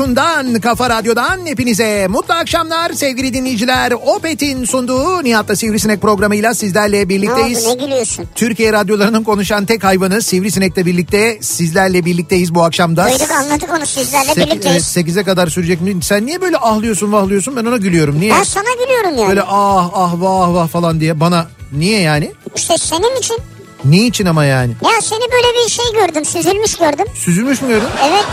Radyosundan, kafa radyodan hepinize mutlu akşamlar sevgili dinleyiciler. Opet'in sunduğu Nihat'la Sivrisinek programıyla sizlerle Ne oldu birlikteyiz. ne gülüyorsun? Türkiye radyolarının konuşan tek hayvanı Sivrisinek'le birlikte sizlerle birlikteyiz bu akşamda. Duyduk anladık onu sizlerle Sek- birlikteyiz. evet, 8'e kadar sürecek mi? Sen niye böyle ahlıyorsun vahlıyorsun ben ona gülüyorum. Niye? Ben sana gülüyorum yani. Böyle ah ah vah vah falan diye bana niye yani? İşte senin için. Niçin ama yani? Ya seni böyle bir şey gördüm süzülmüş gördüm. Süzülmüş mü gördün? Evet.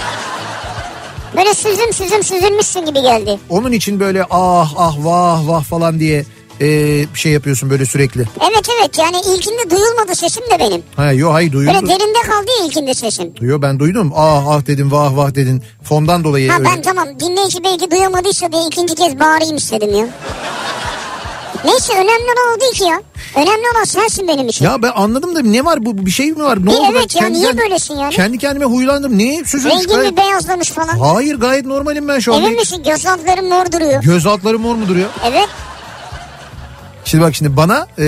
Böyle süzüm süzüm süzülmüşsün gibi geldi. Onun için böyle ah ah vah vah falan diye e, bir şey yapıyorsun böyle sürekli. Evet evet yani ilkinde duyulmadı sesim de benim. Ha yo hayır Böyle duyuldu. derinde kaldı ya ilkinde sesim. Yo ben duydum. Ah ah dedim vah vah dedin. Fondan dolayı Ha öyle. ben tamam dinleyici belki duyamadıysa diye ikinci kez bağırayım istedim ya. Neyse önemli olan o değil ki ya. Önemli olan sensin benim için. Ya ben anladım da ne var bu bir şey mi var? Ne Bir oldu? Ben evet ya, niye böylesin yani? Kendi kendime huylandım. Niye süzülmüş? Rengin Gayet- mi beyazlamış falan. Hayır gayet normalim ben şu an. Emin misin göz altların mor duruyor. Göz altları mor mu duruyor? Evet. Şimdi bak şimdi bana e,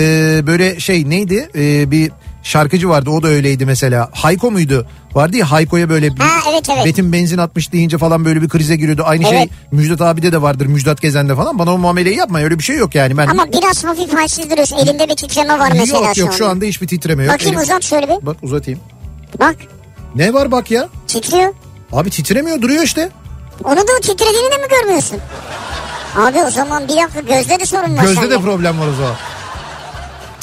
böyle şey neydi E, bir şarkıcı vardı o da öyleydi mesela. Hayko muydu? Vardı ya Hayko'ya böyle bir- Ha, evet, evet. Betim benzin atmış deyince falan böyle bir krize giriyordu. Aynı şey Evet. Müjdat abide de vardır Müjdat Gezen'de falan. Bana o muameleyi yapma öyle bir şey yok yani. Ben Ama biraz hafif halsiz duruyorsun. Elinde bir titreme var mesela yok yok şu anda. hiçbir titreme yok. Bakayım Elim- uzat şöyle bir. Bak uzatayım. Bak Ne var bak ya? titriyor. Abi titremiyor duruyor işte. Onu da titrediğini de mi görmüyorsun? Abi o zaman bir dakika gözde de sorun var Gözde sende. de problem var o zaman.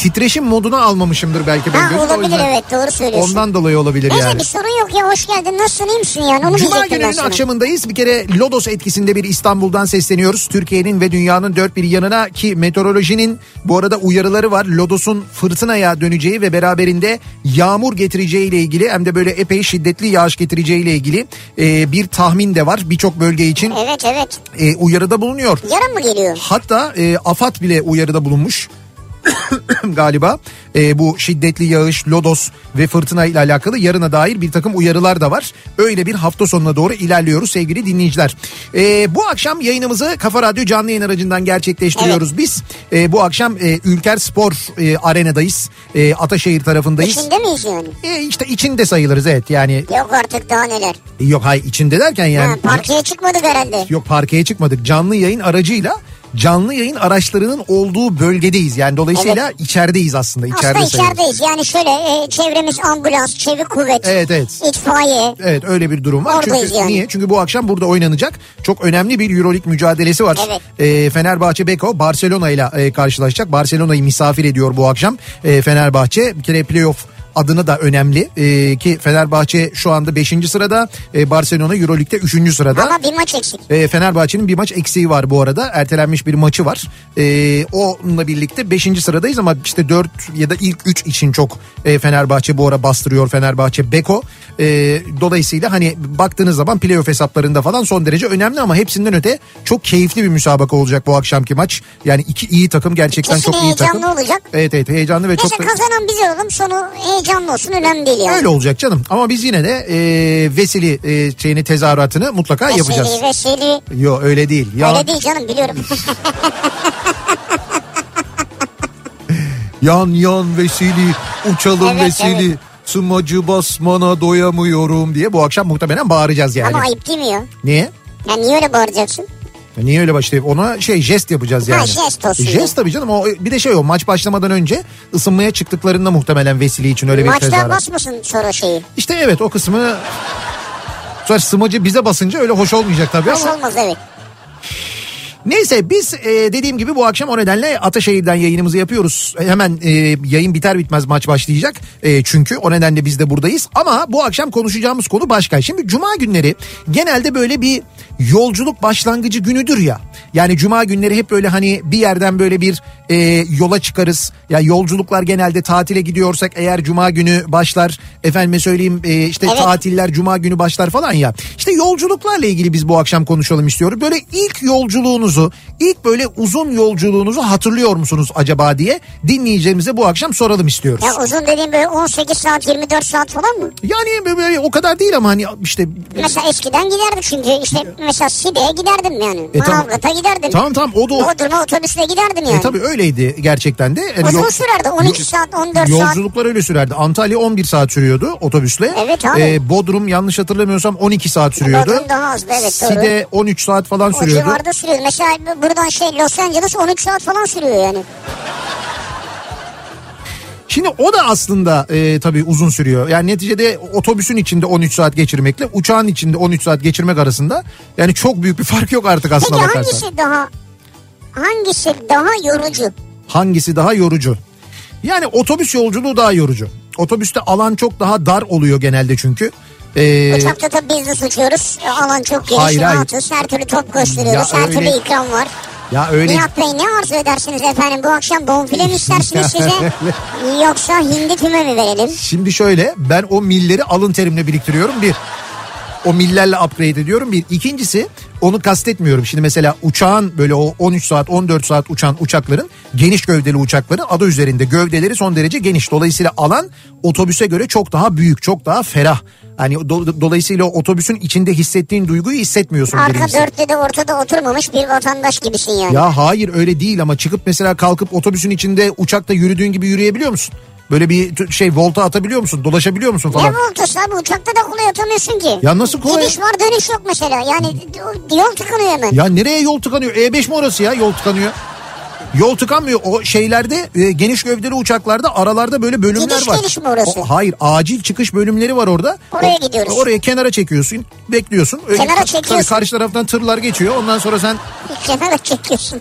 Titreşim moduna almamışımdır belki ben Ha o olabilir evet doğru söylüyorsun. Ondan dolayı olabilir Neyse yani. bir sorun yok ya hoş geldin nasılsın iyi misin yani onu Cuma gününün akşamındayız. Bir kere Lodos etkisinde bir İstanbul'dan sesleniyoruz. Türkiye'nin ve dünyanın dört bir yanına ki meteorolojinin bu arada uyarıları var. Lodos'un fırtınaya döneceği ve beraberinde yağmur getireceği ile ilgili hem de böyle epey şiddetli yağış getireceği ile ilgili e, bir tahmin de var. Birçok bölge için Evet evet e, uyarıda bulunuyor. yarın mı geliyor? Hatta e, AFAD bile uyarıda bulunmuş galiba. E, bu şiddetli yağış, lodos ve fırtına ile alakalı yarına dair bir takım uyarılar da var. Öyle bir hafta sonuna doğru ilerliyoruz sevgili dinleyiciler. E, bu akşam yayınımızı Kafa Radyo canlı yayın aracından gerçekleştiriyoruz biz. E, bu akşam e, Ülker Spor e, arenadayız. E, Ataşehir tarafındayız. İçinde miyiz yani? E, işte içinde sayılırız evet yani. Yok artık daha neler. Yok hay içinde derken yani. Ha, parkeye çıkmadık herhalde. Yok parkeye çıkmadık. Canlı yayın aracıyla canlı yayın araçlarının olduğu bölgedeyiz. Yani dolayısıyla içerideyiz aslında. İçeride Aslında sayılır. içerideyiz yani şöyle e, çevremiz ambulans, çevik kuvvet, Evet evet. itfaiye. Evet öyle bir durum var. Oradayız Çünkü yani. niye? Çünkü bu akşam burada oynanacak çok önemli bir Euroleague mücadelesi var. Evet. Ee, Fenerbahçe Beko Barcelona ile e, karşılaşacak. Barcelona'yı misafir ediyor bu akşam. E, Fenerbahçe bir kere playoff adını da önemli Ee, ki Fenerbahçe şu anda 5. sırada e, Barcelona Euroleague'de 3. sırada. Ama bir maç eksik. E, Fenerbahçe'nin bir maç eksiği var bu arada. Ertelenmiş bir maçı var. E, onunla birlikte 5. sıradayız ama işte 4 ya da ilk 3 için çok e, Fenerbahçe bu ara bastırıyor Fenerbahçe Beko. E, dolayısıyla hani baktığınız zaman playoff hesaplarında falan son derece önemli ama hepsinden öte çok keyifli bir müsabaka olacak bu akşamki maç. Yani iki iyi takım gerçekten Kesin çok iyi takım. heyecanlı olacak. Evet evet heyecanlı ve Neyse çok da... kazanan biz olalım sonu Heyecanlı olsun önemli değil yani. Öyle olacak canım. Ama biz yine de e, vesili e, şeyini tezahüratını mutlaka yapacağız. Veseli veseli. Yok öyle değil. Ya, Öyle değil canım biliyorum. Yan yan vesili, uçalım Evet, vesili. evet. Sımacı basmana doyamıyorum diye bu akşam muhtemelen bağıracağız yani. Ama ayıp değil mi ya? Niye? Ya niye öyle bağıracaksın? Niye öyle başlayıp ona şey jest yapacağız yani. Ha, jest olsun Jest tabii canım o bir de şey o maç başlamadan önce ısınmaya çıktıklarında muhtemelen vesile için öyle bir tezahürat. basmasın sonra şeyi. İşte evet o kısmı sonra smacı bize basınca öyle hoş olmayacak tabii Hoş ama. olmaz evet. Neyse biz e, dediğim gibi bu akşam o nedenle Ataşehir'den yayınımızı yapıyoruz. E, hemen e, yayın biter bitmez maç başlayacak. E, çünkü o nedenle biz de buradayız. Ama bu akşam konuşacağımız konu başka. Şimdi cuma günleri genelde böyle bir yolculuk başlangıcı günüdür ya. Yani cuma günleri hep böyle hani bir yerden böyle bir e, yola çıkarız. Ya yolculuklar genelde tatile gidiyorsak eğer cuma günü başlar. Efendime söyleyeyim e, işte Evet. tatiller cuma günü başlar falan ya. İşte yolculuklarla ilgili biz bu akşam konuşalım istiyorum. Böyle ilk yolculuğunuzu, ilk böyle uzun yolculuğunuzu hatırlıyor musunuz acaba diye dinleyicilerimize bu akşam soralım istiyoruz. Ya uzun dediğim böyle 18 saat 24 saat falan mı? Yani böyle o kadar değil ama hani işte Mesela eskiden giderdik çünkü işte mesela Side'ye giderdim yani. E, tamam. Manavgat'a giderdim. tamam tamam o da o. Bodrum'a otobüsle giderdim yani. E tabii öyleydi gerçekten de. Yani Uzun yol- sürerdi 12 saat 14 saat. Yolculuklar öyle sürerdi. Antalya 11 saat sürüyordu otobüsle. Evet abi. Ee, Bodrum yanlış hatırlamıyorsam 12 saat sürüyordu. Bodrum daha hızlı, evet, doğru. Side 13 saat falan O sürüyordu. civarda sürüyor. Mesela buradan şey Los Angeles 13 saat falan sürüyor yani. Şimdi o da aslında e, tabii uzun sürüyor. Yani neticede otobüsün içinde 13 saat geçirmekle uçağın içinde 13 saat geçirmek arasında yani çok büyük bir fark yok artık aslında Peki bakarsan. hangisi daha hangisi daha yorucu? Hangisi daha yorucu? Yani otobüs yolculuğu daha yorucu. Otobüste alan çok daha dar oluyor genelde çünkü. Ee, Uçakta tabii business uçuyoruz. E, Alan çok geniş, Hayır, hayır. rahatız. Her türlü top gösteriyoruz. Ya her öyle- türlü ikram var. ya öyle Nihat Bey ne arzu edersiniz efendim? Bu akşam bonfile mi istersiniz size? Yoksa hindi füme mi verelim? Şimdi şöyle ben o milleri alın terimle biriktiriyorum bir. O millerle upgrade ediyorum bir. İkincisi onu kastetmiyorum. Şimdi mesela uçağın böyle o 13 saat 14 saat uçan uçakların geniş gövdeli uçakların adı üzerinde gövdeleri son derece geniş. Dolayısıyla alan otobüse göre çok daha büyük çok daha ferah. Hani do- dolayısıyla otobüsün içinde hissettiğin duyguyu hissetmiyorsun. Arka dörtte de ortada oturmamış bir vatandaş gibisin yani. Ya hayır öyle değil ama çıkıp mesela kalkıp otobüsün içinde uçakta yürüdüğün gibi yürüyebiliyor musun? Böyle bir şey volta atabiliyor musun? Dolaşabiliyor musun falan? Ne voltası abi uçakta da kolay atamıyorsun ki. Ya nasıl kolay? Gidiş var dönüş yok mesela. Yani yol tıkanıyor hemen. Ya nereye yol tıkanıyor? E5 mi orası ya yol tıkanıyor? Yol tıkanmıyor. O şeylerde e, geniş gövdeli uçaklarda aralarda böyle bölümler Gidiş var. geliş mi orası? O- hayır acil çıkış bölümleri var orada. Oraya O- gidiyoruz. Oraya kenara çekiyorsun. Bekliyorsun. Öyle- Kenara tabii çekiyorsun. karşı taraftan tırlar geçiyor. Ondan sonra sen Kenara çekiyorsun.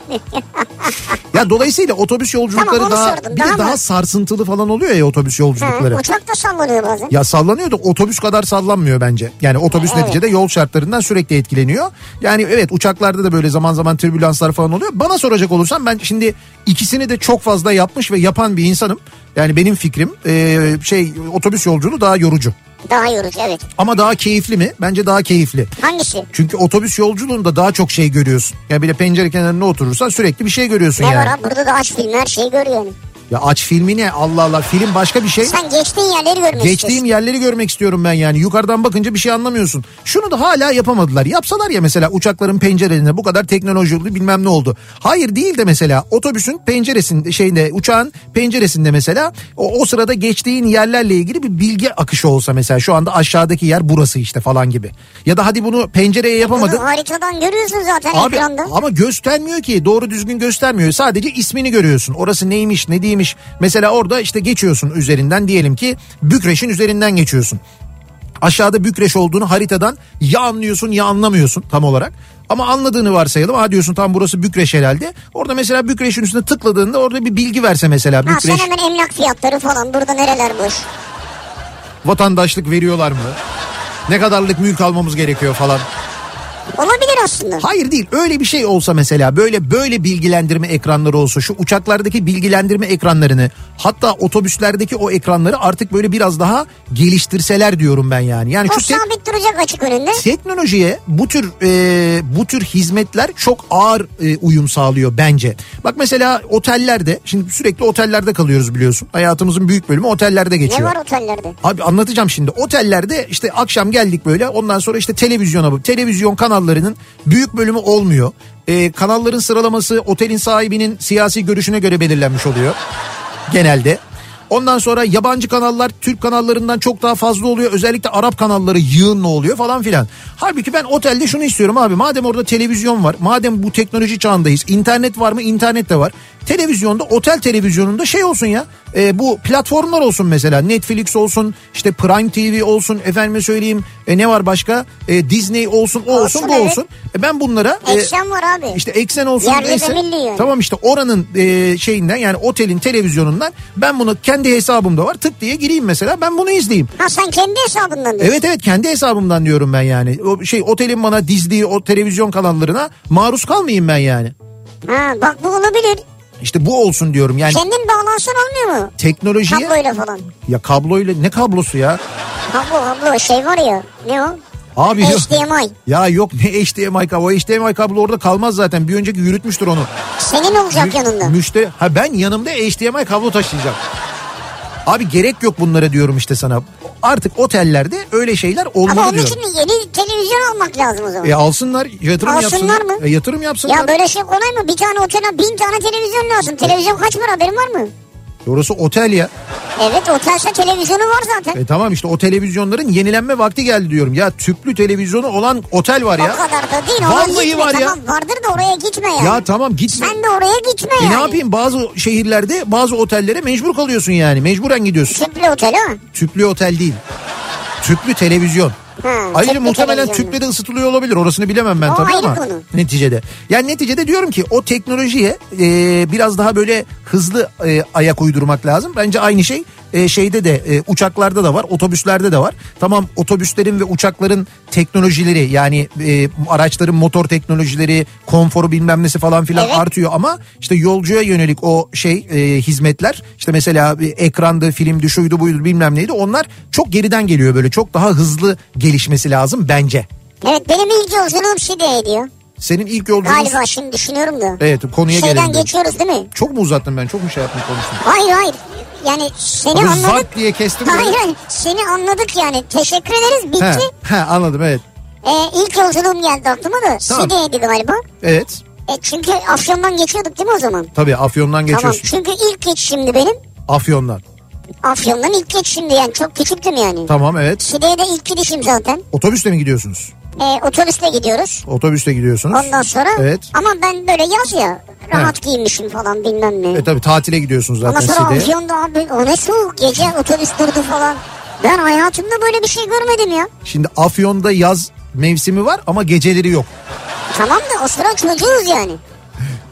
ya dolayısıyla otobüs yolculukları Tamam, daha sordum. bir de Daha daha mı? sarsıntılı falan oluyor ya otobüs yolculukları. Ha, uçak da sallanıyor bazen. Ya sallanıyor da otobüs kadar sallanmıyor bence. Yani otobüs Evet. neticede yol şartlarından sürekli etkileniyor. Yani evet uçaklarda da böyle zaman zaman türbülanslar falan oluyor. Bana soracak olursan ben şimdi ikisini de çok fazla yapmış ve yapan bir insanım. Yani benim fikrim e, şey otobüs yolculuğu daha yorucu. Daha yorucu evet. Ama daha keyifli mi? Bence daha keyifli. Hangisi? Çünkü otobüs yolculuğunda daha çok şey görüyorsun. Yani bir de pencere kenarına oturursan sürekli bir şey görüyorsun Ne yani. var abi burada da aç film her şeyi görüyor yani. Ya aç filmini Allah Allah film başka bir şey. Sen geçtiğin yerleri görmek Geçtiğim istiyorsun. yerleri görmek istiyorum ben yani. Yukarıdan bakınca bir şey anlamıyorsun. Şunu da hala yapamadılar. Yapsalar ya mesela uçakların pencerelerine bu kadar teknoloji oldu bilmem ne oldu. Hayır değil de mesela otobüsün penceresinde şeyinde uçağın penceresinde mesela o, o sırada geçtiğin yerlerle ilgili bir bilgi akışı olsa mesela şu anda aşağıdaki yer burası işte falan gibi. Ya da hadi bunu pencereye yapamadın. Bunu haritadan görüyorsun zaten Abi ekranda. ama göstermiyor ki doğru düzgün göstermiyor. Sadece ismini görüyorsun. Orası neymiş ne değilmiş. Mesela orada işte geçiyorsun üzerinden diyelim ki Bükreş'in üzerinden geçiyorsun. Aşağıda Bükreş olduğunu haritadan ya anlıyorsun ya anlamıyorsun tam olarak. Ama anladığını varsayalım. Ha diyorsun tam burası Bükreş herhalde. Orada mesela Bükreş'in üstüne tıkladığında orada bir bilgi verse mesela Ha, sen Bükreş hemen emlak fiyatları falan burada nereler boş. vatandaşlık veriyorlar mı? Ne kadarlık mülk almamız gerekiyor falan. Olabilir aslında. Hayır değil öyle bir şey olsa mesela böyle böyle bilgilendirme ekranları olsa şu uçaklardaki bilgilendirme ekranlarını hatta otobüslerdeki o ekranları artık böyle biraz daha geliştirseler diyorum ben yani. Yani O şu sabit duracak açık önünde. teknolojiye bu tür e, bu tür hizmetler çok ağır e, uyum sağlıyor bence. Bak mesela otellerde şimdi sürekli otellerde kalıyoruz biliyorsun. Hayatımızın büyük bölümü otellerde geçiyor. Ne var otellerde? Abi anlatacağım şimdi. Otellerde işte akşam geldik böyle ondan sonra işte televizyona. Televizyon kanallarının büyük bölümü olmuyor. Ee, kanalların sıralaması otelin sahibinin siyasi görüşüne göre belirlenmiş oluyor. Genelde. Ondan sonra yabancı kanallar Türk kanallarından çok daha fazla oluyor. Özellikle Arap kanalları yığınla oluyor falan filan. Halbuki ben otelde şunu istiyorum abi. Madem orada televizyon var. Madem bu teknoloji çağındayız. internet var mı? İnternet de var. Televizyonda otel televizyonunda şey olsun ya. e, bu platformlar olsun mesela. Netflix olsun. işte Prime TV olsun. Efendime söyleyeyim. e, ne var başka? E, Disney olsun. O olsun, Olsun, bu evet. olsun. E, ben bunlara... e, Eksen var abi. işte eksen olsun Yerli yani. Tamam işte oranın e, şeyinden yani otelin televizyonundan ben bunu kendi hesabımda var tık diye gireyim mesela ben bunu izleyeyim. Ha sen kendi hesabından diyorsun. Evet evet kendi hesabımdan diyorum ben yani. O şey otelin bana dizdiği o televizyon kanallarına maruz kalmayayım ben yani. Ha bak bu olabilir. İşte bu olsun diyorum yani Kendin bağlansan olmuyor mu? teknolojiye Kabloyla falan. ya kabloyla ne kablosu ya? Kablo kablo şey var ya. Ne o? Abi yok. HDMI. Ya yok ne HDMI kablo. O HDMI kablo orada kalmaz zaten. Bir önceki yürütmüş onu. Senin olacak Mü- yanında. Müşteri ha ben yanımda HDMI kablo taşıyacağım. Abi gerek yok bunlara diyorum işte sana. Artık otellerde öyle şeyler olmalı Ama onun diyorum. için yeni televizyon almak lazım o zaman. E alsınlar yatırım Alsınlar yapsınlar. mı? E, yatırım yapsınlar. Ya böyle şey kolay mı? Bir tane otele bin tane televizyon lazım. Televizyon kaç para haberin var mı? Orası otel ya. Evet otelse televizyonu var zaten. E tamam işte o televizyonların yenilenme vakti geldi diyorum. Ya tüplü televizyonu olan otel var O ya. kadar da değil. Oraya Vallahi gitme. var ya. Tamam vardır da oraya gitme yani. Ya tamam gitme. Sen de oraya gitme E yani. ne yapayım bazı şehirlerde bazı otellere mecbur kalıyorsun yani. Mecburen gidiyorsun. Tüplü otel ha? Tüplü otel değil. Tüplü televizyon. Ha, Ayrıca muhtemelen televizyon. tüple de ısıtılıyor olabilir. Orasını bilemem ben O tabii ama konu. neticede. Yani neticede diyorum ki o teknolojiye e, biraz daha böyle hızlı e, ayak uydurmak lazım. Bence aynı şey e, şeyde de e, uçaklarda da var, otobüslerde de var. Tamam otobüslerin ve uçakların teknolojileri yani e, araçların motor teknolojileri, konforu bilmem nesi falan filan Evet. artıyor ama işte yolcuya yönelik o şey e, hizmetler işte mesela bir ekrandı, filmdi, şuydu buydu bilmem neydi onlar çok geriden geliyor böyle çok daha hızlı gelişmesi lazım bence. Evet benim ilk yolculuğum Şide'ye diyor. Senin ilk yolculuğun... Galiba şimdi düşünüyorum da. Evet konuya Şeyden gelelim. dedim. geçiyoruz değil mi? Çok mu uzattım ben? Çok mu şey yaptım konuştum? Hayır hayır. Yani seni Abi anladık. zart diye kestim. böyle. Hayır hayır. Seni anladık yani. Teşekkür ederiz. Bitti. He, he, anladım evet. Ee, ilk yolculuğum geldi aklıma da. Tamam. Şide'ydi galiba. Evet. E, çünkü Afyon'dan geçiyorduk değil mi o zaman? Tabii Afyon'dan Tamam. geçiyorsun. Çünkü ilk geçişimdi benim. Afyon'dan. Afyon'dan ilk geçişimdi yani. Çok küçüktüm yani. Tamam evet. Şide'ye de ilk gidişim zaten. Otobüsle mi gidiyorsunuz? Ee, otobüsle gidiyoruz. Otobüsle gidiyorsunuz. Ondan sonra Evet. ama ben böyle yaz ya rahat giyinmişim falan bilmem ne. E tabii tatile gidiyorsunuz Ondan zaten sonra Side'ye. Afyon'da abi o ne soğuk gece otobüs durdu falan. Ben hayatımda böyle bir şey görmedim ya. Şimdi Afyon'da yaz mevsimi var ama geceleri yok. Tamam da o sıra çocuğuz yani.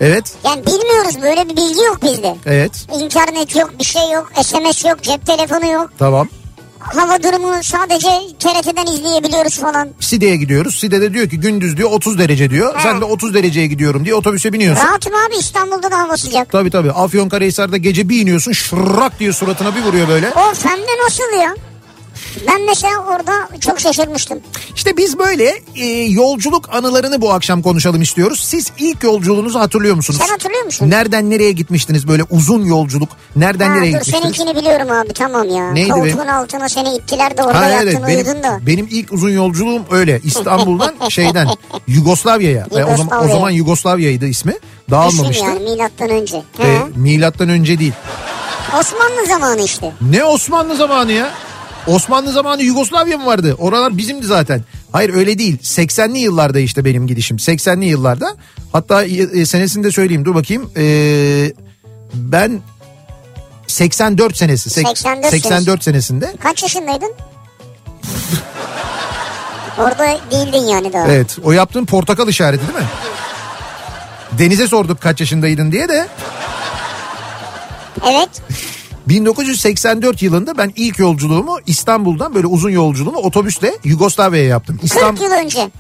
Evet. Yani bilmiyoruz böyle bir bilgi yok bizde. Evet. İnternet yok bir şey yok SMS yok cep telefonu yok. Tamam. Hava durumunu sadece TRT'den izleyebiliyoruz falan. Side'ye gidiyoruz. Side'de diyor ki gündüz diyor 30 derece diyor. He. Sen de 30 dereceye gidiyorum diye otobüse biniyorsun. Rahatım abi İstanbul'da da hava sıcak. Tabii tabii. Afyonkarahisar'da gece bir iniyorsun şırrak diye suratına bir vuruyor böyle. Of hem de nasıl ya? Ben mesela orada çok şaşırmıştım. İşte biz böyle e, yolculuk anılarını bu akşam konuşalım istiyoruz. Siz ilk yolculuğunuzu hatırlıyor musunuz? Sen hatırlıyor musun? Nereden nereye gitmiştiniz böyle uzun yolculuk? Nereden Ha, nereye dur gitmiştiniz? seninkini biliyorum abi tamam ya. Neydi be? Koltuğun altına seni ittiler de orada Ha yattın evet benim, uyudun da. benim ilk uzun yolculuğum öyle İstanbul'dan şeyden Yugoslavya'ya. E, o, zaman, o Yugoslavya. zaman Yugoslavya'ydı ismi. Düşün Dağılmamıştı. yani milattan önce. E, Ha. milattan önce değil. Osmanlı zamanı işte. Ne Osmanlı zamanı ya? Osmanlı zamanı Yugoslavya mı vardı? Oralar bizimdi zaten. Hayır öyle değil. 80'li yıllarda işte benim gidişim. 80'li yıllarda. Hatta e, senesini de söyleyeyim. Dur bakayım. E, ben 84 senesi. sek- 84 84 senesinde. Kaç yaşındaydın? Orada değildin yani daha. Evet. O yaptığın portakal işareti değil mi? Denize sorduk kaç yaşındaydın diye de Evet. 1984 yılında ben ilk yolculuğumu İstanbul'dan böyle uzun yolculuğumu otobüsle Yugoslavya'ya yaptım. 40 İstanbul yıl önce.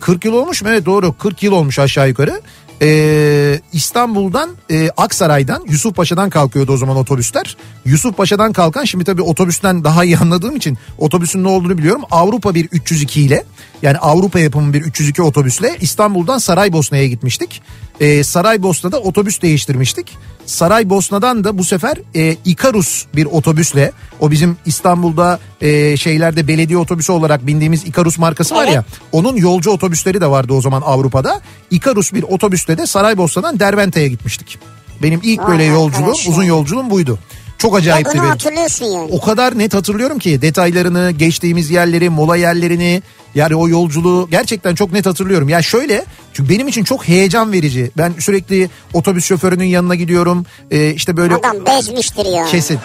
40 yıl olmuş mu? Evet doğru 40 yıl olmuş aşağı yukarı. Ee, İstanbul'dan e, Aksaray'dan Yusufpaşa'dan kalkıyordu o zaman otobüsler. Yusufpaşa'dan kalkan şimdi tabii otobüsten daha iyi anladığım için otobüsün ne olduğunu biliyorum. Avrupa bir 302 ile yani Avrupa yapımı bir 302 otobüsle İstanbul'dan Saraybosna'ya gitmiştik. Ee, Saraybosna'da otobüs değiştirmiştik. Saraybosna'dan da bu sefer e, Ikarus bir otobüsle o bizim İstanbul'da e, şeylerde belediye otobüsü olarak bindiğimiz Ikarus markası var ya onun yolcu otobüsleri de vardı o zaman Avrupa'da. Ikarus bir otobüsle de Saraybosna'dan Dervente'ye gitmiştik. Benim ilk böyle yolculuğum uzun yolculuğum buydu. Çok bunu benim. hatırlıyorsun yani. O kadar net hatırlıyorum ki detaylarını, geçtiğimiz yerleri, mola yerlerini yani o yolculuğu gerçekten çok net hatırlıyorum. Ya şöyle çünkü benim için çok heyecan verici. Ben sürekli otobüs şoförünün yanına gidiyorum. Ee, işte böyle Adam bezmiştir ya. kesin.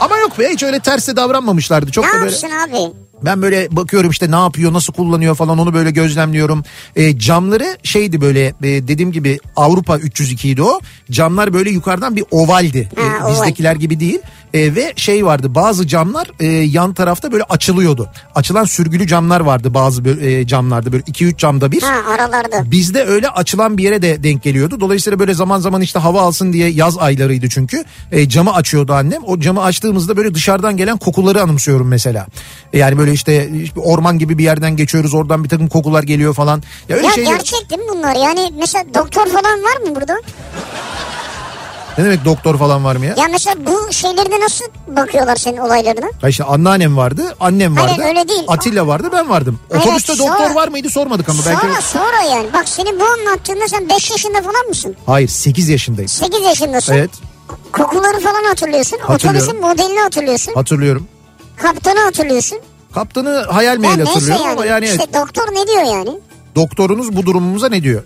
Ama yok be hiç öyle terse davranmamışlardı. Çok Ne da böyle abi? Ben böyle bakıyorum işte ne yapıyor nasıl kullanıyor falan onu böyle gözlemliyorum. E, camları şeydi böyle e, dediğim gibi Avrupa 302 idi o. Camlar böyle yukarıdan bir ovaldi. E, Ha, oval. bizdekiler gibi değil. E, ve şey vardı bazı camlar e, yan tarafta böyle açılıyordu. Açılan sürgülü camlar vardı bazı e, camlarda böyle 2-3 camda bir. Ha aralarda. Bizde öyle açılan bir yere de denk geliyordu. Dolayısıyla böyle zaman zaman işte hava alsın diye yaz aylarıydı çünkü. E, camı açıyordu annem. O camı açtığımızda böyle dışarıdan gelen kokuları anımsıyorum mesela. E, yani böyle işte orman gibi bir yerden geçiyoruz. Oradan bir takım kokular geliyor falan. Ya öyle Ya şeyler. gerçek değil mi bunlar? Yani mesela doktor falan var mı burada? Ne demek doktor falan var mı ya? Ya mesela bu şeylerine nasıl bakıyorlar senin olaylarına? Ya işte anneannem vardı, annem Hayır, vardı. öyle değil. Atilla vardı, ben vardım. Hayır, Otobüste sonra- doktor var mıydı sormadık ama belki. Sonra sonra yani. Bak senin bu anlattığında sen 5 yaşında falan mısın? Hayır 8 yaşındayım. 8 yaşındasın. Evet Kokuları falan hatırlıyorsun. Otobüsün modelini hatırlıyorsun. hatırlıyorum. Kaptanı hatırlıyorsun. Kaptanı hayal Ya meyil neyse hatırlıyorum yani. ama yani evet. İşte doktor ne diyor yani? doktorunuz bu durumumuza ne diyor?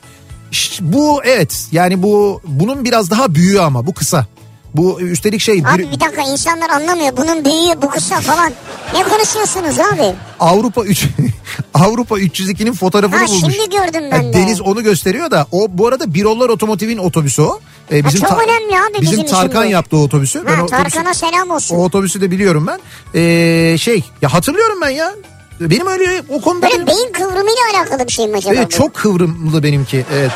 İşte bu evet yani bu bunun biraz daha büyüğü ama bu kısa. Bu üstelik şey bir- Abi bir dakika insanlar anlamıyor. Bunun büyüğü bu kısa falan. Ne konuşuyorsunuz abi? Avrupa 3 Avrupa 302'nin fotoğrafını Ha bulmuş. şimdi gördüm ben Yani de. Deniz onu gösteriyor da o bu arada Birollar Otomotiv'in otobüsü o. Ee, Ha, çok önemli abi bizim, bizim için Tarkan bu. yaptı o otobüsü. Ben o Ha, otobüsü- Tarkan'a selam olsun. O otobüsü de biliyorum ben. Ee, şey ya hatırlıyorum ben ya. Benim öyle o konuda Böyle benim- beyin kıvrımıyla alakalı bir şey mi acaba? Evet, bu? çok kıvrımlı benimki. Evet.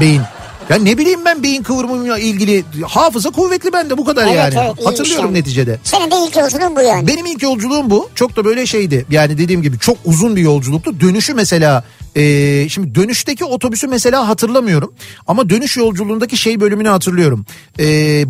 Beyin. Ya ne bileyim ben beyin kıvrımıyla ilgili hafıza kuvvetli bende bu kadar Evet, yani. evet, Hatırlıyorum yani. neticede. Senin de ilk yolculuğun bu yani. Benim ilk yolculuğum bu. Çok da böyle şeydi. Yani dediğim gibi çok uzun bir yolculuktu. Dönüşü mesela e, şimdi dönüşteki otobüsü mesela hatırlamıyorum. Ama dönüş yolculuğundaki şey bölümünü hatırlıyorum. E,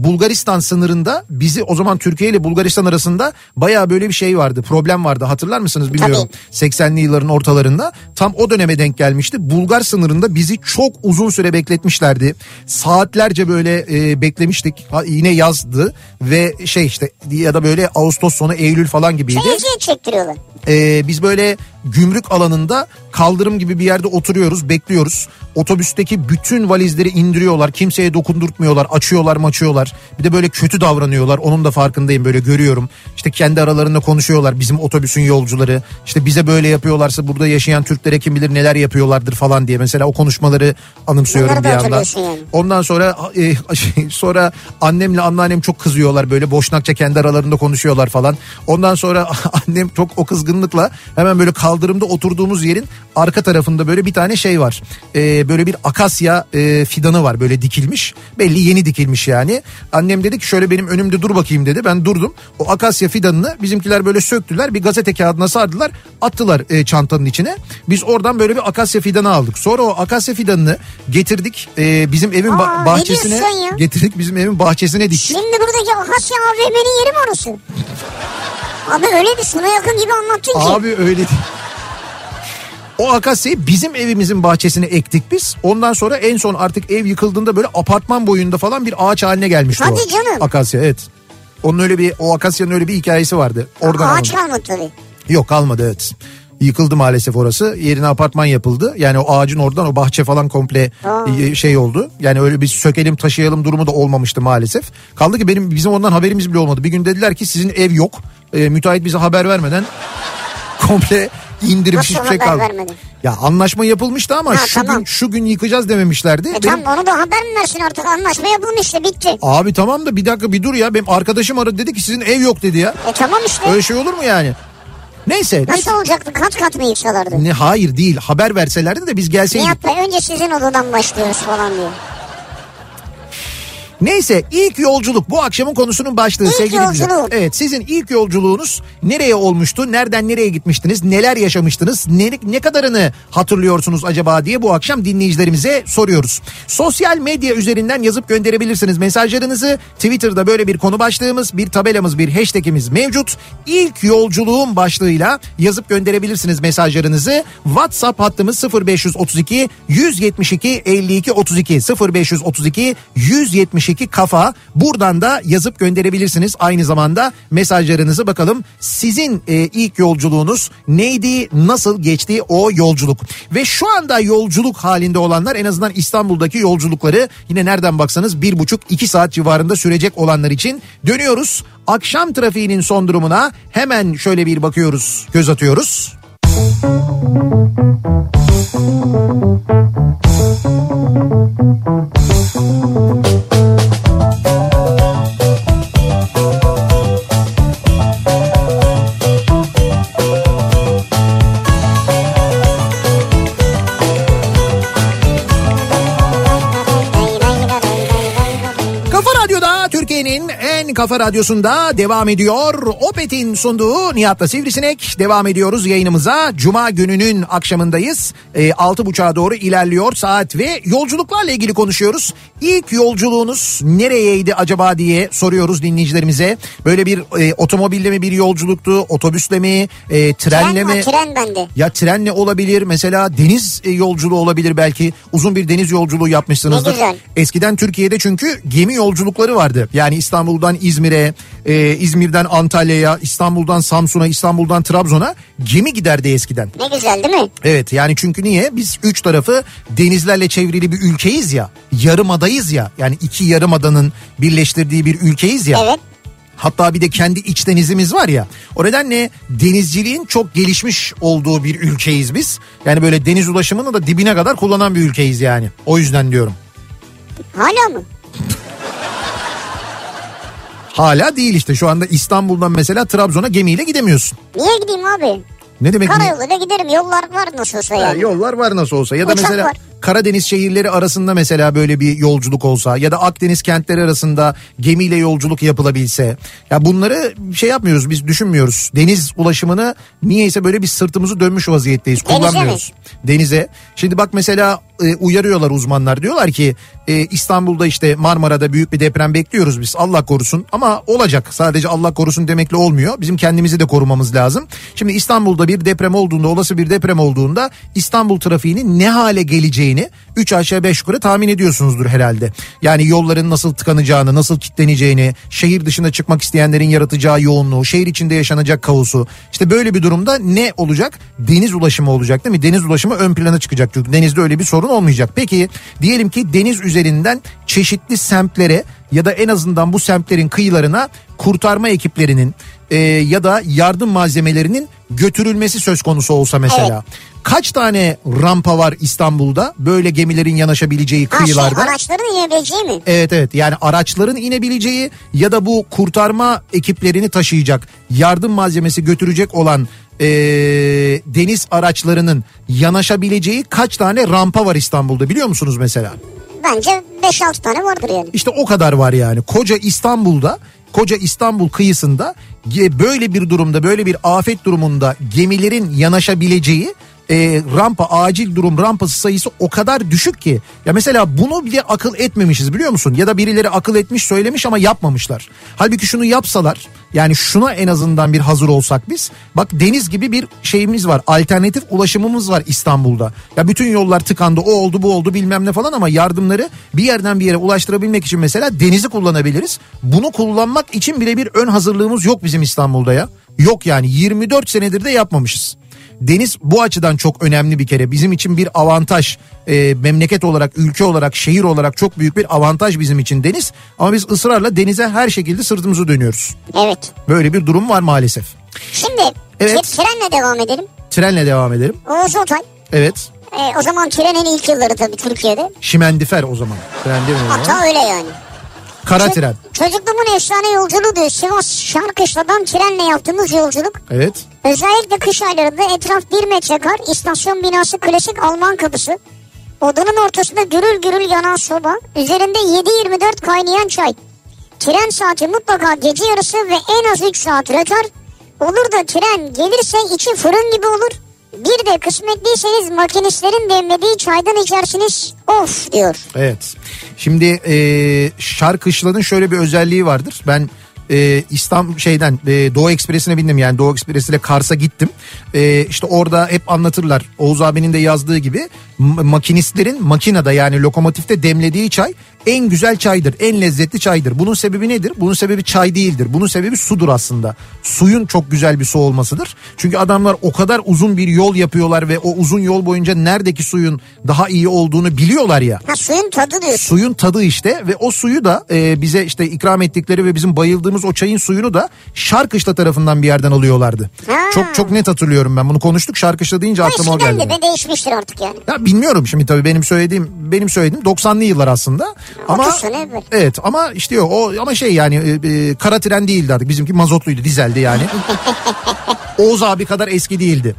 Bulgaristan sınırında bizi o zaman Türkiye ile Bulgaristan arasında baya böyle bir şey vardı. Problem vardı. Hatırlar mısınız bilmiyorum. 80'li yılların ortalarında. Tam o döneme denk gelmişti. Bulgar sınırında bizi çok uzun süre bekletmişlerdi. Saatlerce böyle e, beklemiştik. Ha, yine yazdı ve şey işte ya da böyle Ağustos sonu Eylül falan gibiydi. Şey çektiriyorlar. Ee, biz böyle gümrük alanında kaldırım gibi bir yerde oturuyoruz bekliyoruz. Otobüsteki bütün valizleri indiriyorlar kimseye dokundurtmuyorlar açıyorlar maçıyorlar. Bir de böyle kötü davranıyorlar onun da farkındayım böyle görüyorum. İşte kendi aralarında konuşuyorlar bizim otobüsün yolcuları. İşte bize böyle yapıyorlarsa burada yaşayan Türklere kim bilir neler yapıyorlardır falan diye. Mesela o konuşmaları anımsıyorum Bunları bir yandan. yani. Ondan sonra e, sonra annemle anneannem çok kızıyorlar böyle boşnakça kendi aralarında konuşuyorlar falan. Ondan sonra annem çok o kızgınlıkla hemen böyle kaldırımda oturduğumuz yerin arka tarafında böyle bir tane şey var. E, böyle bir akasya e, fidanı var böyle dikilmiş. Belli yeni dikilmiş yani. Annem dedi ki şöyle benim önümde dur bakayım dedi. Ben durdum. O akasya fidanını bizimkiler böyle söktüler. Bir gazete kağıdına sardılar. Attılar e, çantanın içine. Biz oradan böyle bir akasya fidanı aldık. Sonra o akasya fidanını getirdik. e, bizim evin ba- Aa, ne bahçesine getirdik. Bizim evin bahçesine diktik. Şimdi buradaki Akasya AVM'nin yeri mi orası? Abi öyle bir sona yakın gibi anlattın ki. Abi öyle değil. O akasyayı bizim evimizin bahçesine ektik biz. Ondan sonra en son artık ev yıkıldığında böyle apartman boyunda falan bir ağaç haline gelmişti Hadi o. canım. Akasya evet. Onun öyle bir o akasyanın öyle bir hikayesi vardı. Oradan Ağaç alındı. kalmadı tabii. Yok kalmadı evet. Yıkıldı maalesef orası. Yerine apartman yapıldı. Yani o ağacın oradan o bahçe falan komple e, şey oldu. Yani öyle bir sökelim taşıyalım durumu da olmamıştı maalesef. Kaldı ki benim bizim ondan haberimiz bile olmadı. Bir gün dediler ki sizin ev yok. E, müteahhit bize haber vermeden komple indirmiş Nasıl hiçbir şey kaldı. vermedi? Ya anlaşma yapılmıştı ama Ha, şu tamam. gün şu gün yıkacağız dememişlerdi. E Benim- tamam onu da haber mi versin artık anlaşma yapılmış işte bitti. Abi tamam da bir dakika bir dur ya. Benim arkadaşım aradı dedi ki sizin ev yok dedi ya. E tamam işte. Öyle şey olur mu yani? Neyse. Nasıl olacaktı? Kat kat mı yükselerdi? Ne hayır değil haber verselerdi de biz gelseydik. Nihat Bey önce sizin odadan başlıyoruz falan diyor. Neyse ilk yolculuk bu akşamın konusunun başlığı İlk sevgili dinleyiciler. Evet sizin ilk yolculuğunuz nereye olmuştu? Nereden nereye gitmiştiniz? Neler yaşamıştınız? Ne, ne kadarını hatırlıyorsunuz acaba diye bu akşam dinleyicilerimize soruyoruz. Sosyal medya üzerinden yazıp gönderebilirsiniz mesajlarınızı. Twitter'da böyle bir konu başlığımız, bir tabelamız, bir hashtagimiz mevcut. İlk yolculuğum başlığıyla yazıp gönderebilirsiniz mesajlarınızı. WhatsApp hattımız 0532 172 52 32 0532 172 kafa. Buradan da yazıp gönderebilirsiniz. Aynı zamanda mesajlarınızı bakalım sizin e, ilk yolculuğunuz neydi? Nasıl geçti o yolculuk? Ve şu anda yolculuk halinde olanlar en azından İstanbul'daki yolculukları yine nereden baksanız bir buçuk iki saat civarında sürecek olanlar için dönüyoruz. Akşam trafiğinin son durumuna hemen şöyle bir bakıyoruz, göz atıyoruz. Kafa kafa radyosunda devam ediyor. Opet'in sunduğu Nihat'la Sivrisinek devam ediyoruz yayınımıza. Cuma gününün akşamındayız. E, 6.30'a doğru ilerliyor saat ve yolculuklarla ilgili konuşuyoruz. İlk yolculuğunuz nereyeydi acaba diye soruyoruz dinleyicilerimize. Böyle bir e, otomobille mi bir yolculuktu, otobüsle mi, e, trenle Tren mi? var tren bende. Ya trenle olabilir mesela deniz e, yolculuğu olabilir belki uzun bir deniz yolculuğu yapmışsınızdır. Eskiden Türkiye'de çünkü gemi yolculukları vardı. Yani İstanbul'dan İzmir'e, e, İzmir'den Antalya'ya, İstanbul'dan Samsun'a, İstanbul'dan Trabzon'a gemi giderdi eskiden. Ne güzel değil mi? Evet yani çünkü niye? Biz üç tarafı denizlerle çevrili bir ülkeyiz ya. Yarımadayız ya. Yani iki yarımadanın birleştirdiği bir ülkeyiz ya. Evet. Hatta bir de kendi iç denizimiz var ya. O nedenle denizciliğin çok gelişmiş olduğu bir ülkeyiz biz. Yani böyle deniz ulaşımını da dibine kadar kullanan bir ülkeyiz yani. O yüzden diyorum. Hala mı? Hala değil işte şu anda İstanbul'dan mesela Trabzon'a gemiyle gidemiyorsun. Niye gideyim abi? Ne demek? Karayoluyla giderim yollar var nasıl olsa Ha, yani. yollar var nasıl olsa ya da Uçak mesela var. Karadeniz şehirleri arasında mesela böyle bir yolculuk olsa ya da Akdeniz kentleri arasında gemiyle yolculuk yapılabilse. Ya bunları şey yapmıyoruz biz düşünmüyoruz. Deniz ulaşımını niyeyse böyle bir sırtımızı dönmüş vaziyetteyiz. Kullanmıyoruz. Denize. Şimdi bak mesela e, uyarıyorlar uzmanlar diyorlar ki e, İstanbul'da işte Marmara'da büyük bir deprem bekliyoruz biz Allah korusun ama olacak sadece Allah korusun demekle olmuyor bizim kendimizi de korumamız lazım. Şimdi İstanbul'da bir deprem olduğunda olası bir deprem olduğunda İstanbul trafiğinin ne hale geleceğini 3 aşağı 5 yukarı tahmin ediyorsunuzdur herhalde. Yani yolların nasıl tıkanacağını nasıl kilitleneceğini şehir dışına çıkmak isteyenlerin yaratacağı yoğunluğu şehir içinde yaşanacak kaosu işte böyle bir durumda ne olacak deniz ulaşımı olacak değil mi deniz ulaşımı ön plana çıkacak çünkü denizde öyle bir sorun olmayacak. Peki diyelim ki deniz üzerinden çeşitli semtlere ya da en azından bu semtlerin kıyılarına kurtarma ekiplerinin e, ya da yardım malzemelerinin götürülmesi söz konusu olsa mesela. Kaç tane rampa var İstanbul'da böyle gemilerin yanaşabileceği Ha şey kıyılarda? araçların inebileceği mi? Evet evet yani araçların inebileceği ya da bu kurtarma ekiplerini taşıyacak yardım malzemesi götürecek olan e, deniz araçlarının yanaşabileceği kaç tane rampa var İstanbul'da biliyor musunuz mesela? Bence 5-6 tane vardır yani. İşte o kadar var yani. Koca İstanbul'da, koca İstanbul kıyısında böyle bir durumda, böyle bir afet durumunda gemilerin yanaşabileceği e, rampa, acil durum rampası sayısı o kadar düşük ki. Ya mesela bunu bile akıl etmemişiz biliyor musun? Ya da birileri akıl etmiş söylemiş ama yapmamışlar. Halbuki şunu yapsalar yani şuna en azından bir hazır olsak biz. Bak deniz gibi bir şeyimiz var. Alternatif ulaşımımız var İstanbul'da. Ya bütün yollar tıkandı. O oldu bu oldu bilmem ne falan ama yardımları bir yerden bir yere ulaştırabilmek için mesela denizi kullanabiliriz. Bunu kullanmak için bile bir ön hazırlığımız yok bizim İstanbul'da ya. Yok yani 24 senedir de yapmamışız. Deniz bu açıdan çok önemli bir kere. Bizim için bir avantaj. Ee, memleket olarak, ülke olarak, şehir olarak çok büyük bir avantaj bizim için deniz. Ama biz ısrarla denize her şekilde sırtımızı dönüyoruz. Evet. Böyle bir durum var maalesef. Şimdi Evet. tre- trenle devam edelim. Trenle devam edelim. Oğuz Otay. Evet. E, o zaman trenin ilk yılları tabii Türkiye'de. Şimendifer o zaman. Tren değil mi o zaman? Hatta öyle yani. Kara Ço- tren. Çocukluğumun efsane yolculuğu diyor. Sivas Şarkışla'dan trenle yaptığımız yolculuk. Evet. Özellikle kış aylarında etraf bir metre kar, istasyon binası klasik Alman kapısı. Odanın ortasında gürül gürül yanan soba, üzerinde 7-24 kaynayan çay. Tren saati mutlaka gece yarısı ve en az 3 saat rötar. Olur da tren gelirse içi fırın gibi olur. Bir de kısmetliyseniz makinistlerin demlediği çaydan içersiniz. Of diyor. Evet. Şimdi e, Şarkışla'nın şöyle bir özelliği vardır. Ben e, İstanbul şeyden e, Doğu Ekspresi'ne bindim yani Doğu Ekspresi ile Kars'a gittim. E, işte orada hep anlatırlar Oğuz abinin de yazdığı gibi makinistlerin makinede yani lokomotifte demlediği çay en güzel çaydır, en lezzetli çaydır. Bunun sebebi nedir? Bunun sebebi çay değildir. Bunun sebebi sudur aslında. Suyun çok güzel bir su olmasıdır. Çünkü adamlar o kadar uzun bir yol yapıyorlar ve o uzun yol boyunca neredeki suyun daha iyi olduğunu biliyorlar ya Ha suyun tadı diyorsun. suyun tadı işte ve o suyu da e, bize işte ikram ettikleri ve bizim bayıldığımız o çayın suyunu da Şarkışla tarafından bir yerden alıyorlardı. Ha. Çok çok net hatırlıyorum ben bunu konuştuk Şarkışla deyince aklıma o eskiden geldi. de be değişmiştir artık yani. Ya bilmiyorum şimdi tabii benim söylediğim benim söylediğim 90'lı yıllar aslında. Ama 30 sene evvel. Evet ama işte o, o ama şey yani e, e, kara tren değildi artık bizimki mazotluydu dizeldi yani. Oğuz abi kadar eski değildi.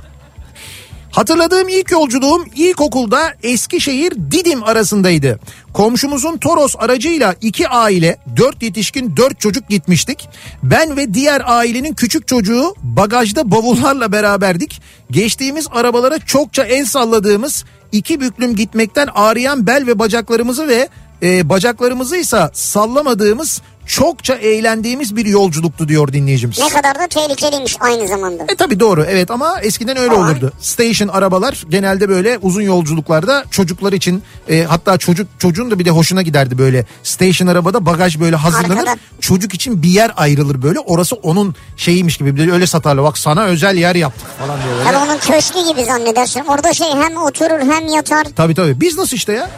Hatırladığım ilk yolculuğum ilkokulda Eskişehir Didim arasındaydı. Komşumuzun Toros aracıyla iki aile, dört yetişkin, dört çocuk gitmiştik. Ben ve diğer ailenin küçük çocuğu bagajda bavullarla beraberdik. Geçtiğimiz arabalara çokça el salladığımız, iki büklüm gitmekten ağrıyan bel ve bacaklarımızı ve e, bacaklarımızı ise sallamadığımız çokça eğlendiğimiz bir yolculuktu diyor dinleyicimiz. Ne kadar da tehlikeliymiş aynı zamanda. E tabi doğru evet ama eskiden öyle Ama- olurdu. Station arabalar genelde böyle uzun yolculuklarda çocuklar için e, hatta çocuk çocuğun da bir de hoşuna giderdi böyle. Station arabada bagaj böyle hazırlanır. Arkada. Çocuk için bir yer ayrılır böyle. Orası onun şeyiymiş gibi bir de öyle satarlar. Bak sana özel yer yaptık falan diye böyle. Tabii onun köşkü gibi zannedersin. Orada şey hem oturur hem yatar. Tabii tabii. Business işte ya.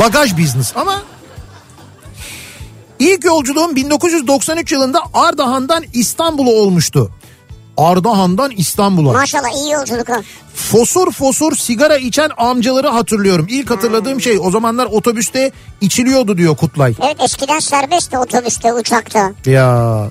Bagaj business ama ilk yolculuğum 1993 yılında Ardahan'dan İstanbul'a olmuştu. Ardahan'dan İstanbul'a. Maşallah iyi yolculuk. Fosur fosur sigara içen amcaları hatırlıyorum. İlk hatırladığım şey o zamanlar otobüste içiliyordu diyor Kutlay. Evet eskiden serbestti otobüste uçakta. Ya.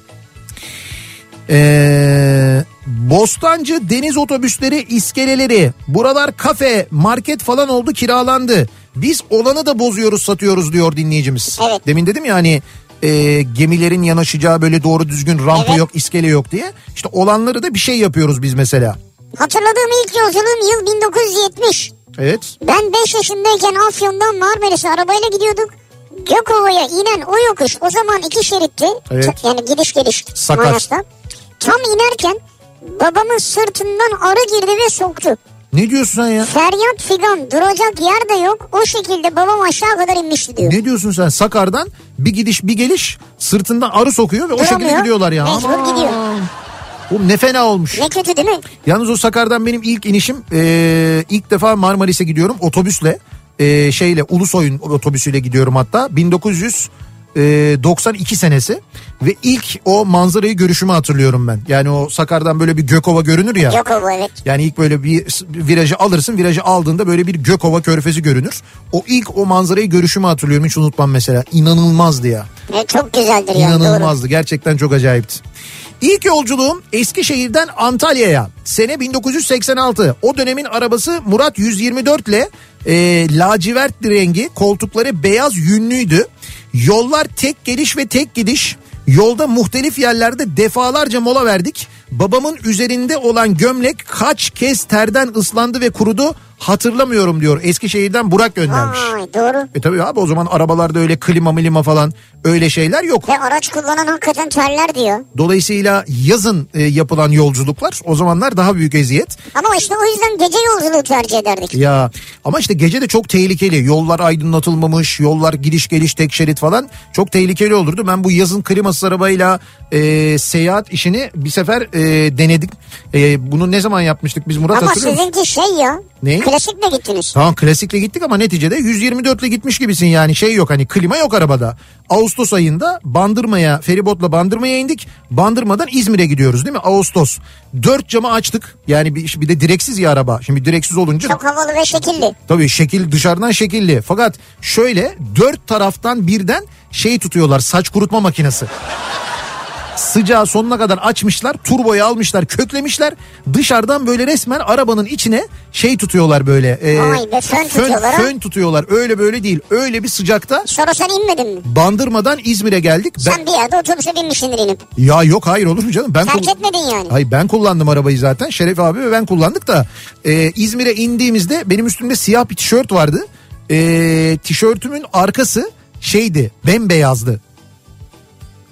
Ee, Bostancı deniz otobüsleri iskeleleri buralar kafe market falan oldu kiralandı. Biz olanı da bozuyoruz satıyoruz diyor dinleyicimiz. Evet. Demin dedim ya hani e, gemilerin yanaşacağı böyle doğru düzgün rampa Evet. yok iskele yok diye. İşte olanları da bir şey yapıyoruz biz mesela. Hatırladığım ilk yolculuğum yıl 1970. Evet. Ben 5 yaşındayken Afyon'dan Marmaris'e arabayla gidiyorduk. Gökova'ya inen o yokuş o zaman iki şeritti. Evet. Yani gidiş geliş Sakat. Tam inerken babamın sırtından arı girdi ve soktu. Ne diyorsun sen ya? Feryat figan duracak yer de yok. O şekilde babam aşağı kadar inmişti diyor. Ne diyorsun sen? Sakar'dan bir gidiş bir geliş sırtından arı sokuyor ve o şekilde Duramıyor. gidiyorlar ya. Mecbur Aman. gidiyor. Oğlum ne fena olmuş. Ne kötü değil mi? Yalnız o Sakar'dan benim ilk inişim ee, ilk defa Marmaris'e gidiyorum otobüsle. Ee, şeyle Ulusoy'un otobüsüyle gidiyorum hatta 1992 senesi ve ilk o manzarayı görüşümü hatırlıyorum ben. Yani o Sakar'dan böyle bir Gökova görünür ya. Gökova evet. Yani ilk böyle bir virajı alırsın virajı aldığında böyle bir Gökova körfezi görünür. O ilk o manzarayı görüşümü hatırlıyorum hiç unutmam mesela. İnanılmazdı ya. Evet, çok güzeldir doğru. İnanılmazdı. Gerçekten çok acayipti. İlk yolculuğum Eskişehir'den Antalya'ya. Sene 1986. O dönemin arabası Murat 124 ile e, lacivert rengi koltukları beyaz yünlüydü. Yollar tek geliş ve tek gidiş. Yolda muhtelif yerlerde defalarca mola verdik. Babamın üzerinde olan gömlek kaç kez terden ıslandı ve kurudu hatırlamıyorum diyor. Eskişehir'den Burak göndermiş. Vay doğru. E tabii abi o zaman arabalarda öyle klima milima falan öyle şeyler yok. Ve araç kullanan hakikaten terler diyor. Dolayısıyla yazın e, yapılan yolculuklar o zamanlar daha büyük eziyet. Ama işte o yüzden gece yolculuğu tercih ederdik. Ya ama işte gece de çok tehlikeli. Yollar aydınlatılmamış, yollar gidiş geliş tek şerit falan çok tehlikeli olurdu. Ben bu yazın klimasız arabayla e, seyahat işini bir sefer e, denedik. E, bunu ne zaman yapmıştık biz Murat Ama hatırlıyor musun? sizinki şey ya. Ne? Klasikle gittiniz. Tamam klasikle gittik ama neticede 124 ile gitmiş gibisin yani şey yok hani klima yok arabada. Ağustos ayında Bandırma'ya feribotla Bandırma'ya indik. Bandırma'dan İzmir'e gidiyoruz değil mi? Ağustos. Dört camı açtık. Yani bir, bir de direksiz ya araba. Şimdi direksiz olunca Çok havalı ve şekilli. Tabii şekil dışarıdan şekilli. Fakat şöyle dört taraftan birden şey tutuyorlar saç kurutma makinesi. Sıcağı sonuna kadar açmışlar, turboyu almışlar, köklemişler. Dışarıdan böyle resmen arabanın içine şey tutuyorlar böyle. e, Vay be, fön tutuyorlar ha. Fön tutuyorlar. Öyle böyle değil. Öyle bir sıcakta Sonra sen inmedin mi? Bandırmadan İzmir'e geldik. Ben- Sen bir yerde otobüse binmişsindir inip. Ya yok hayır olur mu canım? Ben Terk etmedin yani. Hayır ben kullandım arabayı zaten. Şeref abi ve ben kullandık da e, İzmir'e indiğimizde benim üstümde siyah bir tişört vardı. E, tişörtümün arkası şeydi bembeyazdı.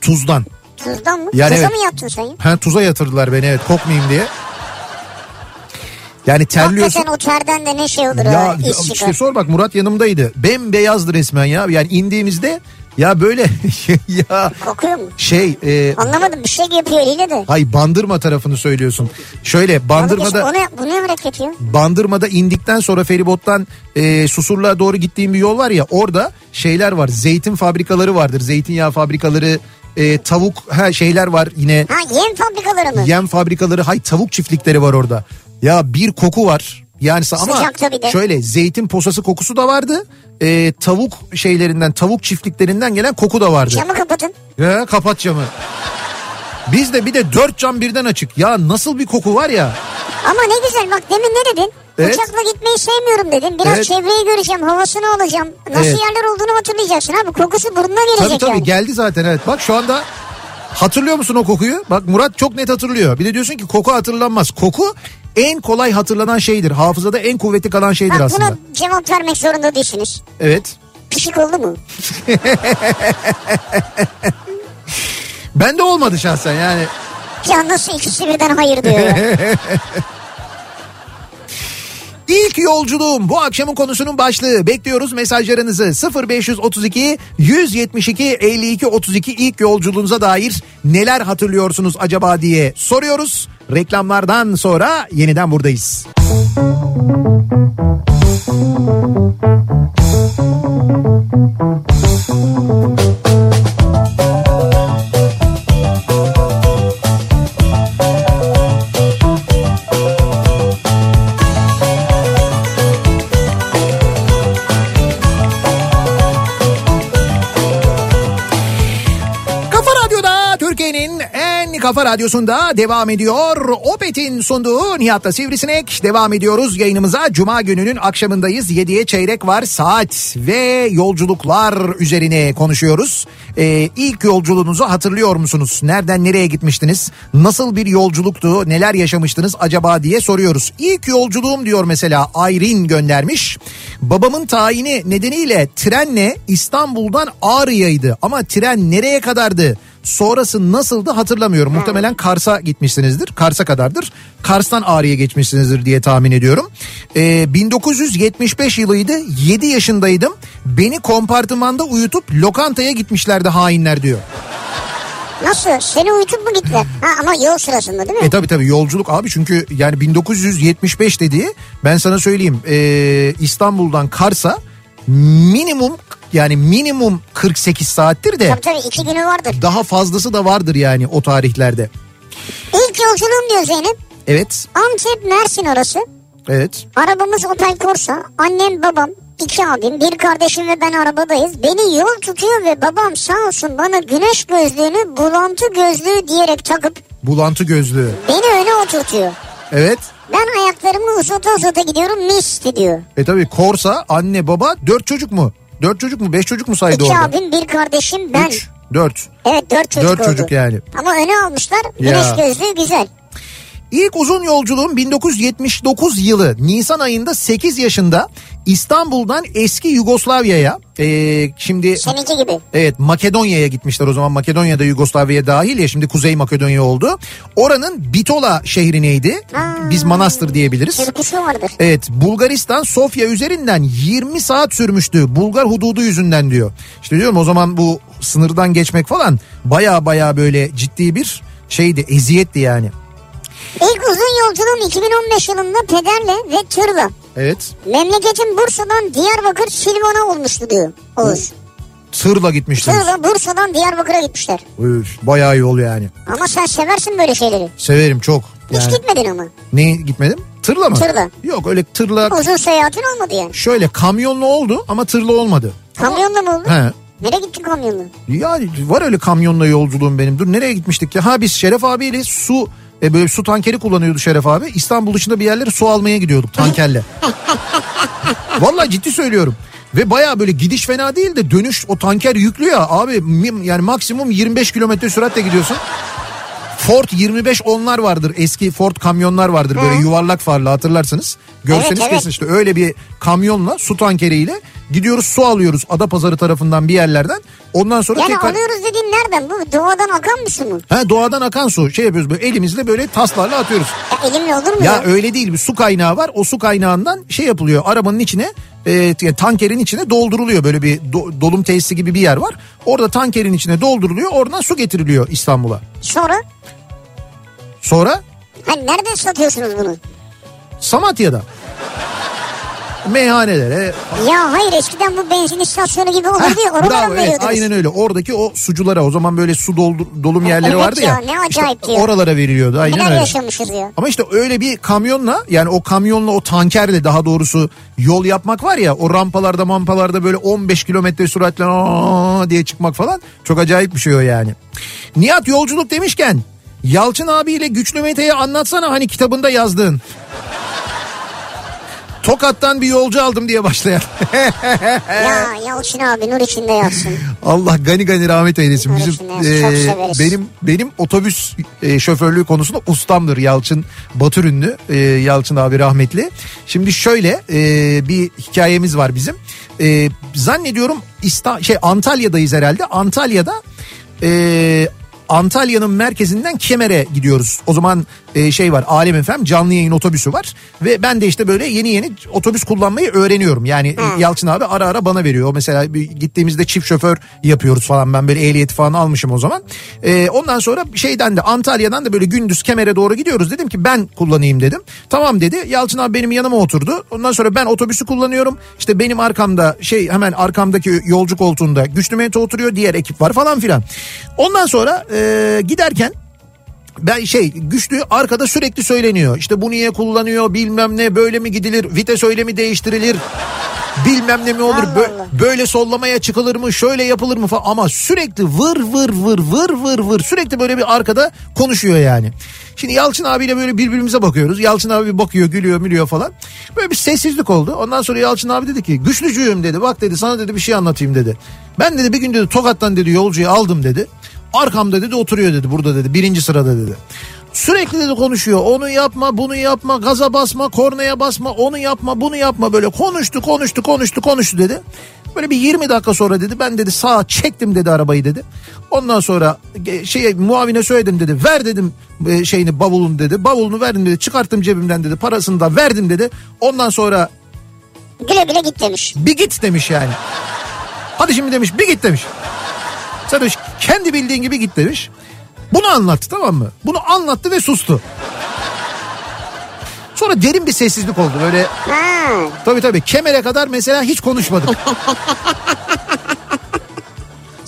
Tuzdan. Tuzdan mı? Yani Tuza evet. mı yattın sen? Ha, tuza yatırdılar beni evet kokmayayım diye. Yani terliyorsun. Hakikaten o terden de ne şey olur Ya ya, iş işte sor bak Murat yanımdaydı. Bembeyazdı resmen ya. Yani indiğimizde ya böyle ya Kokuyor mu? şey e, Anlamadım bir şey yapıyor eliyle de. Hay bandırma tarafını söylüyorsun. Şöyle bandırmada O ne, bu ne hareket ya? bandırmada indikten sonra feribottan e, Susurluğa doğru gittiğim bir yol var ya orada şeyler var. Zeytin fabrikaları vardır. Zeytinyağı fabrikaları, e, tavuk ha şeyler var yine. Ha yem fabrikaları mı? Yem fabrikaları, hay tavuk çiftlikleri var orada. Ya bir koku var. Yani ama şöyle zeytin posası kokusu da vardı. E, tavuk şeylerinden, tavuk çiftliklerinden gelen koku da vardı. Camı kapatın. Ya kapat camı. Biz de bir de dört cam birden açık. Ya nasıl bir koku var ya. Ama ne güzel bak demin ne dedin? Evet. Uçakla gitmeyi sevmiyorum dedin. Biraz Evet. çevreyi göreceğim, havasını alacağım. Nasıl Evet. yerler olduğunu hatırlayacaksın abi. Kokusu burnuna gelecek Tabii tabii yani. geldi zaten evet. Bak şu anda hatırlıyor musun o kokuyu? Bak Murat çok net hatırlıyor. Bir de diyorsun ki koku hatırlanmaz. Koku en kolay hatırlanan şeydir. Hafızada en kuvvetli kalan şeydir Bak aslında. buna cevap vermek zorunda değilsiniz. Evet. Pişik oldu mu? Ben de olmadı şahsen yani. Ya nasıl ikisi birden hayır diyor ya. İlk yolculuğum bu akşamın konusunun başlığı. Bekliyoruz mesajlarınızı 0532 172 52 32 ilk yolculuğunuza dair neler hatırlıyorsunuz acaba diye soruyoruz. Reklamlardan sonra yeniden buradayız. Kafa kafa radyosunda devam ediyor. Opet'in sunduğu Nihat'la Sivrisinek devam ediyoruz yayınımıza. Cuma gününün akşamındayız. 7'ye çeyrek var saat ve yolculuklar üzerine konuşuyoruz. Ee, ilk yolculuğunuzu hatırlıyor musunuz? Nereden nereye gitmiştiniz? Nasıl bir yolculuktu? Neler yaşamıştınız acaba diye soruyoruz. İlk yolculuğum diyor mesela Ayrin göndermiş. Babamın tayini nedeniyle trenle İstanbul'dan Ağrı'yaydı ama tren nereye kadardı? Sonrası nasıldı hatırlamıyorum. Muhtemelen Kars'a gitmişsinizdir. Kars'a kadardır. Kars'tan Ağrı'ya geçmişsinizdir diye tahmin ediyorum. Ee, 1975 yılıydı. 7 yaşındaydım. Beni kompartımanda uyutup lokantaya gitmişlerdi hainler diyor. Nasıl? Seni uyutup mu gittiler? Ha ama yol sırasında değil mi? E tabi tabi yolculuk abi çünkü yani 1975 dediği ben sana söyleyeyim ee, İstanbul'dan Kars'a minimum yani minimum 48 saattir de Tabii tabii iki günü vardır. daha fazlası da vardır yani o tarihlerde. İlk yolculuğum diyor Zeynep. Evet Antep Mersin arası. evet Arabamız Opel Corsa. Annem babam iki abim bir kardeşim ve ben arabadayız. Beni yol tutuyor ve babam sağ olsun bana güneş gözlüğünü bulantı gözlüğü diyerek takıp bulantı gözlüğü beni öne oturtuyor. evet. Ben ayaklarımı uzata uzata gidiyorum mis diyor. E tabi Korsa anne baba dört çocuk mu? Dört çocuk mu? Beş çocuk mu saydı İki orada? abim bir kardeşim ben. Üç, dört. Evet dört çocuk Dört oldu. çocuk yani. Ama öne almışlar güneş Ya. gözlüğü güzel. İlk uzun yolculuğum 1979 yılı Nisan ayında 8 yaşında İstanbul'dan eski Yugoslavya'ya e, şimdi Seninki gibi. evet Makedonya'ya gitmişler o zaman Makedonya'da Yugoslavya dahil ya şimdi Kuzey Makedonya oldu. Oranın Bitola şehrineydi. Ha. Biz Manastır diyebiliriz. Türküsü vardır. Evet Bulgaristan Sofya üzerinden 20 saat sürmüştü Bulgar hududu yüzünden diyor. İşte diyorum o zaman bu sınırdan geçmek falan baya baya böyle ciddi bir şeydi eziyetti yani. İlk uzun yolculuğum 2015 yılında pederle ve tırla. Evet. Memleketim Bursa'dan Diyarbakır Silvan'a olmuştu diyor Oğuz. Tırla gitmiştiniz. Tırla Bursa'dan Diyarbakır'a gitmişler. Üf, bayağı yol yani. Ama sen seversin böyle şeyleri. Severim çok. Hiç Yani, gitmedin ama. ne gitmedim? Tırla mı? Tırla. Yok öyle tırla Uzun seyahatin olmadı yani. şöyle kamyonlu oldu ama tırla olmadı. Kamyonla mı oldu? He. Nereye gittin kamyonla? Ya var öyle kamyonla yolculuğum benim. Dur nereye gitmiştik ya? Ha biz Şeref abiyle su e, böyle su tankeri kullanıyordu Şeref abi. İstanbul dışında bir yerlere su almaya gidiyorduk tankerle. Vallahi ciddi söylüyorum. Ve baya böyle gidiş fena değil de dönüş o tanker yüklü ya abi yani maksimum 25 kilometre süratle gidiyorsun. Ford 25 onlar vardır eski Ford kamyonlar vardır böyle yuvarlak farlı hatırlarsınız. Görseniz Evet, evet. kesin işte öyle bir kamyonla su tankeriyle gidiyoruz su alıyoruz Adapazarı tarafından bir yerlerden. Ondan sonra Yani tekrar... alıyoruz dediğin nereden bu? Doğadan akan bir su mu? Ha, doğadan akan su şey yapıyoruz böyle elimizle böyle taslarla atıyoruz. Ya elimle olur mu Ya ya? öyle değil bir su kaynağı var o su kaynağından şey yapılıyor arabanın içine e, tankerin içine dolduruluyor böyle bir do- dolum tesisi gibi bir yer var. Orada tankerin içine dolduruluyor oradan su getiriliyor İstanbul'a. Sonra? Sonra Hani nereden satıyorsunuz bunu? Samatya'da meyhanelere Ya hayır eskiden bu benzin istasyonu gibi olurdu ya oralara bravo evet, veriyordunuz? aynen öyle oradaki o suculara o zaman böyle su doldur, dolum yerleri Evet vardı ya. ya, ne acayip işte ya. oralara veriliyordu aynen Neler öyle. yaşamışız ya. Ama işte öyle bir kamyonla yani o kamyonla o tankerle daha doğrusu yol yapmak var ya o rampalarda mampalarda böyle 15 kilometre süratle diye çıkmak falan çok acayip bir şey o yani. Nihat yolculuk demişken Yalçın abiyle Güçlü Mete'yi anlatsana hani kitabında yazdığın. Tokat'tan bir yolcu aldım diye başlayan. Ya Yalçın abi nur içinde yatsın. Allah gani gani rahmet eylesin. Bizim Öylesine, çok e, benim benim otobüs e, şoförlüğü konusunda ustamdır Yalçın Batürünlü e, Yalçın abi rahmetli. Şimdi şöyle e, bir hikayemiz var bizim. E, zannediyorum İsta şey Antalya'dayız herhalde. Antalya'da e, Antalya'nın merkezinden Kemer'e gidiyoruz. O zaman e, şey var Alem FM canlı yayın otobüsü var. Ve ben de işte böyle yeni yeni otobüs kullanmayı öğreniyorum. Yani e, Yalçın abi ara ara bana veriyor. Mesela gittiğimizde çift şoför yapıyoruz falan. Ben böyle ehliyeti falan almışım o zaman. E, ondan sonra şeyden de Antalya'dan da böyle gündüz Kemer'e doğru gidiyoruz. Dedim ki ben kullanayım dedim. Tamam dedi. Yalçın abi benim yanıma oturdu. Ondan sonra ben otobüsü kullanıyorum. İşte benim arkamda şey hemen arkamdaki yolcu koltuğunda güçlü Mete oturuyor. Diğer ekip var falan filan. Ondan sonra e, giderken ben şey güçlü arkada sürekli söyleniyor. İşte bu niye kullanıyor bilmem ne böyle mi gidilir vites öyle mi değiştirilir bilmem ne mi olur bö- böyle sollamaya çıkılır mı şöyle yapılır mı falan ama sürekli vır vır vır vır vır vır sürekli böyle bir arkada konuşuyor yani. Şimdi Yalçın abiyle böyle birbirimize bakıyoruz. Yalçın abi bakıyor gülüyor mülüyor falan. Böyle bir sessizlik oldu. Ondan sonra Yalçın abi dedi ki güçlücüğüm dedi bak dedi sana dedi bir şey anlatayım dedi. Ben dedi bir gün dedi Tokat'tan dedi yolcuyu aldım dedi. Arkamda dedi oturuyor dedi burada dedi birinci sırada dedi. Sürekli dedi konuşuyor onu yapma bunu yapma gaza basma kornaya basma onu yapma bunu yapma böyle konuştu konuştu konuştu konuştu dedi. Böyle bir 20 dakika sonra dedi ben dedi sağa çektim dedi arabayı dedi. Ondan sonra şeye muavine söyledim dedi ver dedim e, şeyini bavulunu dedi. Bavulunu verdim dedi çıkarttım cebimden dedi parasını da verdim dedi. Ondan sonra Güle güle git demiş. bir git demiş yani. Hadi şimdi demiş bir git demiş. Sen demiş kendi bildiğin gibi git demiş. Bunu anlattı tamam mı? Bunu anlattı ve sustu. Sonra derin bir sessizlik oldu böyle Ha. tabii tabii kemere kadar mesela hiç konuşmadık.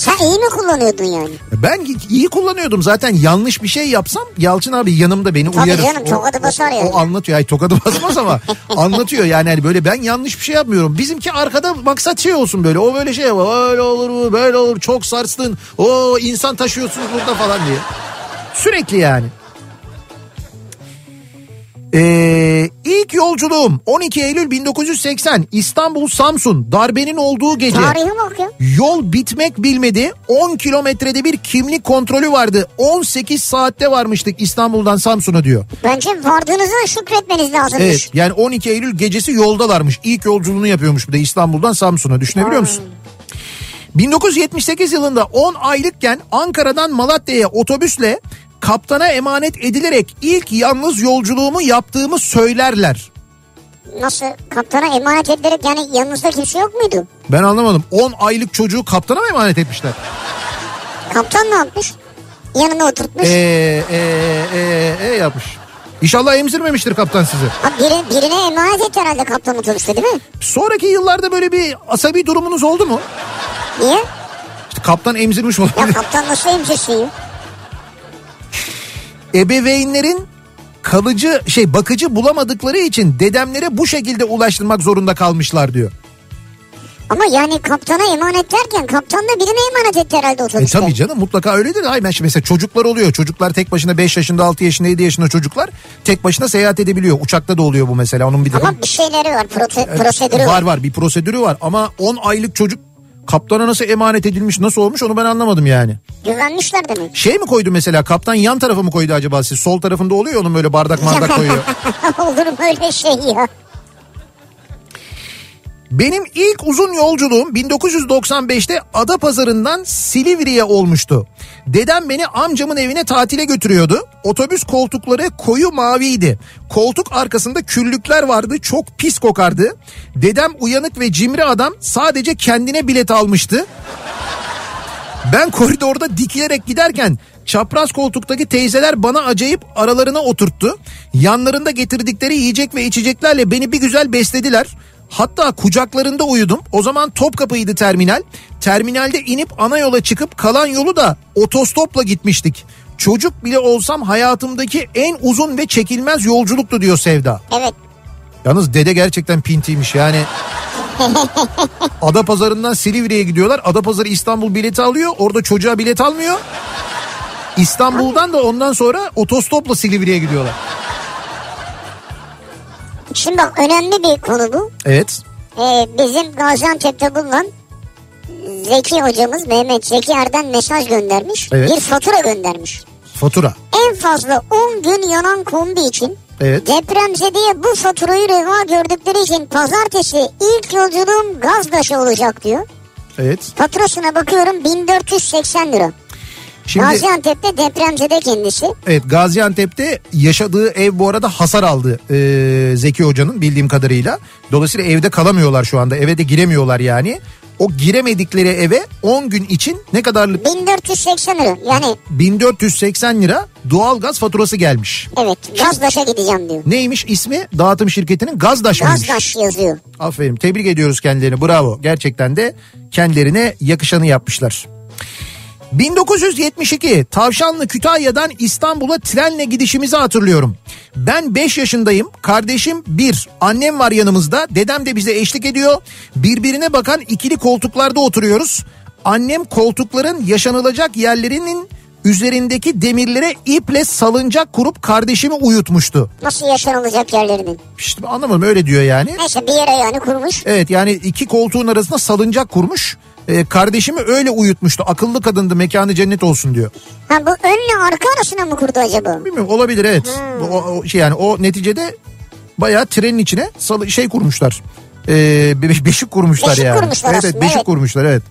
Sen iyi mi kullanıyordun yani? Ben iyi kullanıyordum zaten yanlış bir şey yapsam Yalçın abi yanımda beni Tabii uyarır. canım, tokadı basar yani. O anlatıyor ay tokadı basmaz ama anlatıyor yani hani böyle ben yanlış bir şey yapmıyorum. Bizimki arkada maksat şey olsun böyle o böyle şey öyle olur mu böyle olur çok sarstın o insan taşıyorsunuz burada falan diye. Sürekli yani. Ee, ilk yolculuğum 12 Eylül 1980 İstanbul Samsun darbenin olduğu gece. Tarihe bak ya. Yol bitmek bilmedi. 10 kilometrede bir kimlik kontrolü vardı. 18 saatte varmıştık İstanbul'dan Samsun'a diyor. Bence vardığınıza şükretmeniz lazımmış. Evet yani 12 Eylül gecesi yoldalarmış. İlk yolculuğunu yapıyormuş bir de İstanbul'dan Samsun'a düşünebiliyor musun? 1978 yılında 10 aylıkken Ankara'dan Malatya'ya otobüsle kaptana emanet edilerek ilk yalnız yolculuğumu yaptığımı söylerler. Nasıl kaptana emanet edilerek yani yanınızda kimse yok muydu? Ben anlamadım. 10 aylık çocuğu kaptana mı emanet etmişler? Kaptan ne yapmış? Yanına oturtmuş. Eee eee eee e yapmış. İnşallah emzirmemiştir kaptan sizi. Ha, biri, birine emanet etti herhalde kaptan otobüste değil mi? Sonraki yıllarda böyle bir asabi durumunuz oldu mu? Niye? kaptan emzirmiş Ya olabilir. kaptan nasıl emzirsin ya? Ebeveynlerin kalıcı şey bakıcı bulamadıkları için dedemlere bu şekilde ulaştırmak zorunda kalmışlar diyor. Ama yani kaptana emanet derken kaptan da birine emanet etti herhalde E otobüste. tabii canım mutlaka öyledir. Hayır ben mesela çocuklar oluyor. Çocuklar tek başına 5 yaşında 6 yaşında 7 yaşında çocuklar tek başına seyahat edebiliyor. Uçakta da oluyor bu mesela. Onun bir takım Ama bir şeyleri var prote- prosedürü var var. var bir prosedürü var ama 10 aylık çocuk kaptana nasıl emanet edilmiş nasıl olmuş onu ben anlamadım yani. Güvenmişler demek. Şey mi koydu mesela kaptan yan tarafa mı koydu acaba siz? Sol tarafında oluyor onun böyle bardak bardak koyuyor. Olur mu öyle şey ya? Benim ilk uzun yolculuğum 1995'te Adapazarı'ndan Silivri'ye olmuştu. Dedem beni amcamın evine tatile götürüyordu. Otobüs koltukları koyu maviydi. Koltuk arkasında küllükler vardı. Çok pis kokardı. Dedem uyanık ve cimri adam sadece kendine bilet almıştı. Ben koridorda dikilerek giderken çapraz koltuktaki teyzeler bana acayip aralarına oturttu. Yanlarında getirdikleri yiyecek ve içeceklerle beni bir güzel beslediler. Hatta kucaklarında uyudum. O zaman Topkapı'ydı terminal. Terminalde inip ana yola çıkıp kalan yolu da otostopla gitmiştik. Çocuk bile olsam hayatımdaki en uzun ve çekilmez yolculuktu diyor Sevda. Evet. Yalnız dede gerçekten pintiymiş yani. Adapazarı'ndan Silivri'ye gidiyorlar. Adapazarı İstanbul bileti alıyor. Orada çocuğa bilet almıyor. İstanbul'dan da ondan sonra otostopla Silivri'ye gidiyorlar. Şimdi bak önemli bir konu bu. Evet. Ee, bizim Gaziantep'te bulunan Zeki hocamız Mehmet Zeki Erden mesaj göndermiş. Evet. Bir fatura göndermiş. Fatura. En fazla 10 gün yanan kombi için Evet. depremzedeye bu faturayı reva gördükleri için pazartesi ilk yolculuğum Gazdaş'a olacak diyor. Evet. Faturasına bakıyorum 1480 lira. Şimdi Gaziantep'te depremzede kendisi. evet Gaziantep'te yaşadığı ev bu arada hasar aldı ee, Zeki Hoca'nın bildiğim kadarıyla. Dolayısıyla evde kalamıyorlar şu anda. Eve de giremiyorlar yani. O giremedikleri eve 10 gün için ne kadarlık 1480 lira. Yani 1480 lira doğalgaz faturası gelmiş. evet Gazdaş'a gideceğim diyor. Neymiş ismi? Dağıtım şirketinin Gazdaş mıymış? Gazdaş yazıyor. Aferin tebrik ediyoruz kendilerini bravo. Gerçekten de kendilerine yakışanı yapmışlar. 1972 Tavşanlı Kütahya'dan İstanbul'a trenle gidişimizi hatırlıyorum. Ben 5 yaşındayım, kardeşim 1, annem var yanımızda, dedem de bize eşlik ediyor. Birbirine bakan ikili koltuklarda oturuyoruz. Annem koltukların yaşanılacak yerlerinin üzerindeki demirlere iple salıncak kurup kardeşimi uyutmuştu. Nasıl yaşanılacak yerlerinin. İşte anlamadım öyle diyor yani. Neyse bir yere yani kurmuş. Evet yani iki koltuğun arasında salıncak kurmuş. Ee, kardeşimi öyle uyutmuştu. Akıllı kadındı mekanı cennet olsun diyor. Ha bu önle arka arasına mı kurdu acaba? Bilmiyorum olabilir evet. Hmm. O, o şey yani o neticede bayağı trenin içine salı, şey kurmuşlar. Be- beşik kurmuşlar Beşik yani. kurmuşlar evet, evet aslında, beşik evet. kurmuşlar evet.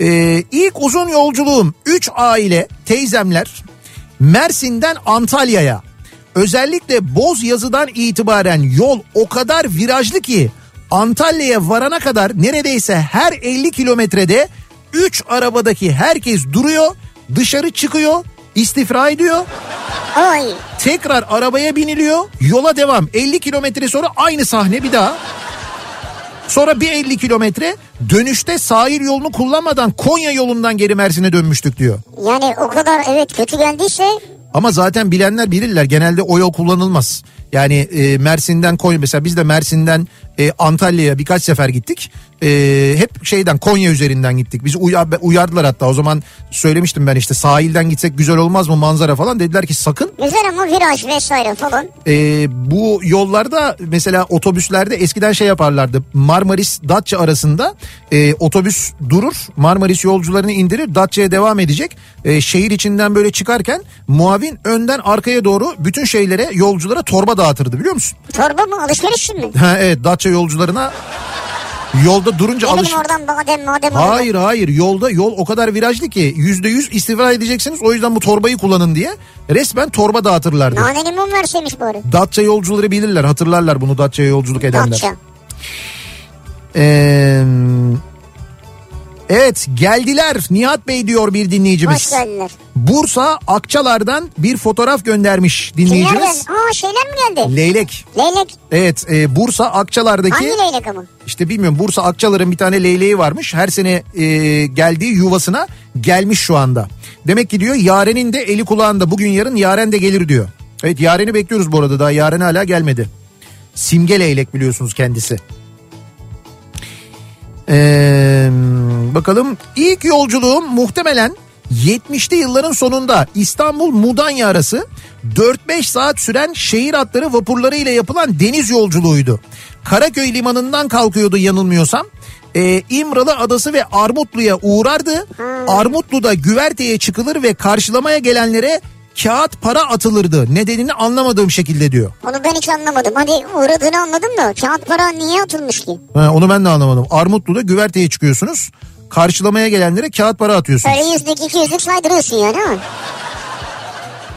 Ee, ilk uzun yolculuğum 3 aile teyzemler Mersin'den Antalya'ya özellikle Boz yazıdan itibaren yol o kadar virajlı ki Antalya'ya varana kadar neredeyse her 50 kilometrede 3 arabadaki herkes duruyor dışarı çıkıyor istifra ediyor. Ay tekrar arabaya biniliyor yola devam. 50 kilometre sonra aynı sahne bir daha. Sonra bir 50 kilometre dönüşte sahil yolunu kullanmadan Konya yolundan geri Mersin'e dönmüştük diyor. yani o kadar evet kötü geldiyse Ama zaten bilenler bilirler genelde o yol kullanılmaz. Yani e, Mersin'den Konya mesela biz de Mersin'den e, Antalya'ya birkaç sefer gittik. E, hep şeyden Konya üzerinden gittik. Bizi uya- uyardılar hatta o zaman söylemiştim ben işte sahilden gitsek güzel olmaz mı manzara falan. Dediler ki sakın güzel ama viraj vesaire falan. e, bu yollarda mesela otobüslerde eskiden şey yaparlardı. Marmaris Datça arasında e, otobüs durur. Marmaris yolcularını indirir. Datça'ya devam edecek. E, şehir içinden böyle çıkarken muavin önden arkaya doğru bütün şeylere yolculara torba dağıtırdı biliyor musun? Torba mı alışveriş mi? Ha, evet Datça yolcularına yolda durunca alış... oradan badem madem. Hayır hayır yolda yol o kadar virajlı ki yüzde yüz istifa edeceksiniz o yüzden bu torbayı kullanın diye resmen torba dağıtırlardı. Naneli mum verseymiş bari. Datça yolcuları bilirler hatırlarlar bunu Datça'ya yolculuk edenler. Datça. Ee, evet geldiler Nihat Bey diyor bir dinleyicimiz. Hoş geldiler. Bursa Akçalar'dan bir fotoğraf göndermiş dinleyicimiz. Kimlerden? Aa şeyler mi geldi? Leylek. Leylek. Evet e, Bursa Akçalar'daki Hangi leylek ama? işte bilmiyorum Bursa Akçalar'ın bir tane leyleği varmış. Her sene e, geldiği yuvasına gelmiş şu anda. Demek ki diyor Yaren'in de eli kulağında bugün yarın Yaren de gelir diyor. Evet Yaren'i bekliyoruz bu arada daha Yaren hala gelmedi. Simge leylek biliyorsunuz kendisi. Ee, bakalım ilk yolculuğum muhtemelen 70'li yılların sonunda İstanbul Mudanya arası 4-5 saat süren şehir hatları vapurları ile yapılan deniz yolculuğuydu. Karaköy limanından kalkıyordu yanılmıyorsam. Ee, İmralı Adası ve Armutlu'ya uğrardı. Armutlu'da güverteye çıkılır ve karşılamaya gelenlere kağıt para atılırdı. Nedenini anlamadığım şekilde diyor. Onu ben hiç anlamadım. Hadi uğradığını anladım da kağıt para niye atılmış ki? Ha, onu ben de anlamadım. Armutlu'da güverteye çıkıyorsunuz. Karşılamaya gelenlere kağıt para atıyorsunuz. Öyle yüzlük iki yüzlük saydırıyorsun yani ama.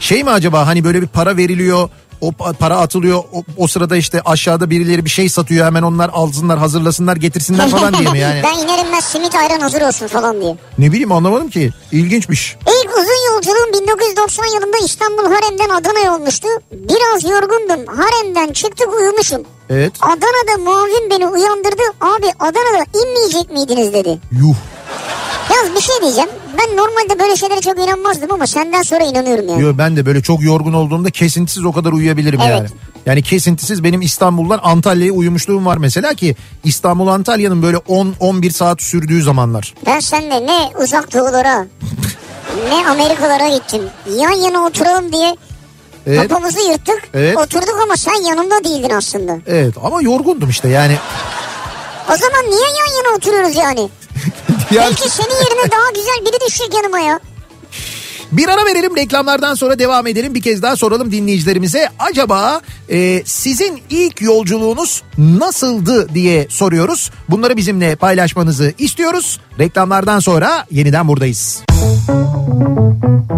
Şey mi acaba hani böyle bir para veriliyor o pa- para atılıyor o, o sırada işte aşağıda birileri bir şey satıyor hemen onlar alsınlar hazırlasınlar getirsinler falan diye mi yani? ben inerim ben simit ayran hazır olsun falan diye. Ne bileyim anlamadım ki ilginçmiş. İlk uzun yolculuğum 1990 yılında İstanbul Harem'den Adana'ya olmuştu. Biraz yorgundum. Harem'den çıktık uyumuşum. Evet Adana'da muavin beni uyandırdı. Abi Adana'da inmeyecek miydiniz dedi. yuh Yalnız bir şey diyeceğim. Ben normalde böyle şeylere çok inanmazdım ama senden sonra inanıyorum yani. Yo, ben de böyle çok yorgun olduğumda kesintisiz o kadar uyuyabilirim Evet. yani. Yani kesintisiz benim İstanbul'dan Antalya'ya uyumuşluğum var mesela ki İstanbul Antalya'nın böyle 10-11 saat sürdüğü zamanlar. Ben seninle ne uzak doğulara ne Amerikalara gittim. Yan yana oturalım diye Evet. kapımızı yırttık. Evet. Oturduk ama sen yanımda değildin aslında. Evet ama yorgundum işte yani. O zaman niye yan yana oturuyoruz yani? Belki senin yerine daha güzel biri düşecek yanıma ya. Bir ara verelim reklamlardan sonra devam edelim. Bir kez daha soralım dinleyicilerimize. Acaba e, sizin ilk yolculuğunuz nasıldı diye soruyoruz. Bunları bizimle paylaşmanızı istiyoruz. Reklamlardan sonra yeniden buradayız. Kafa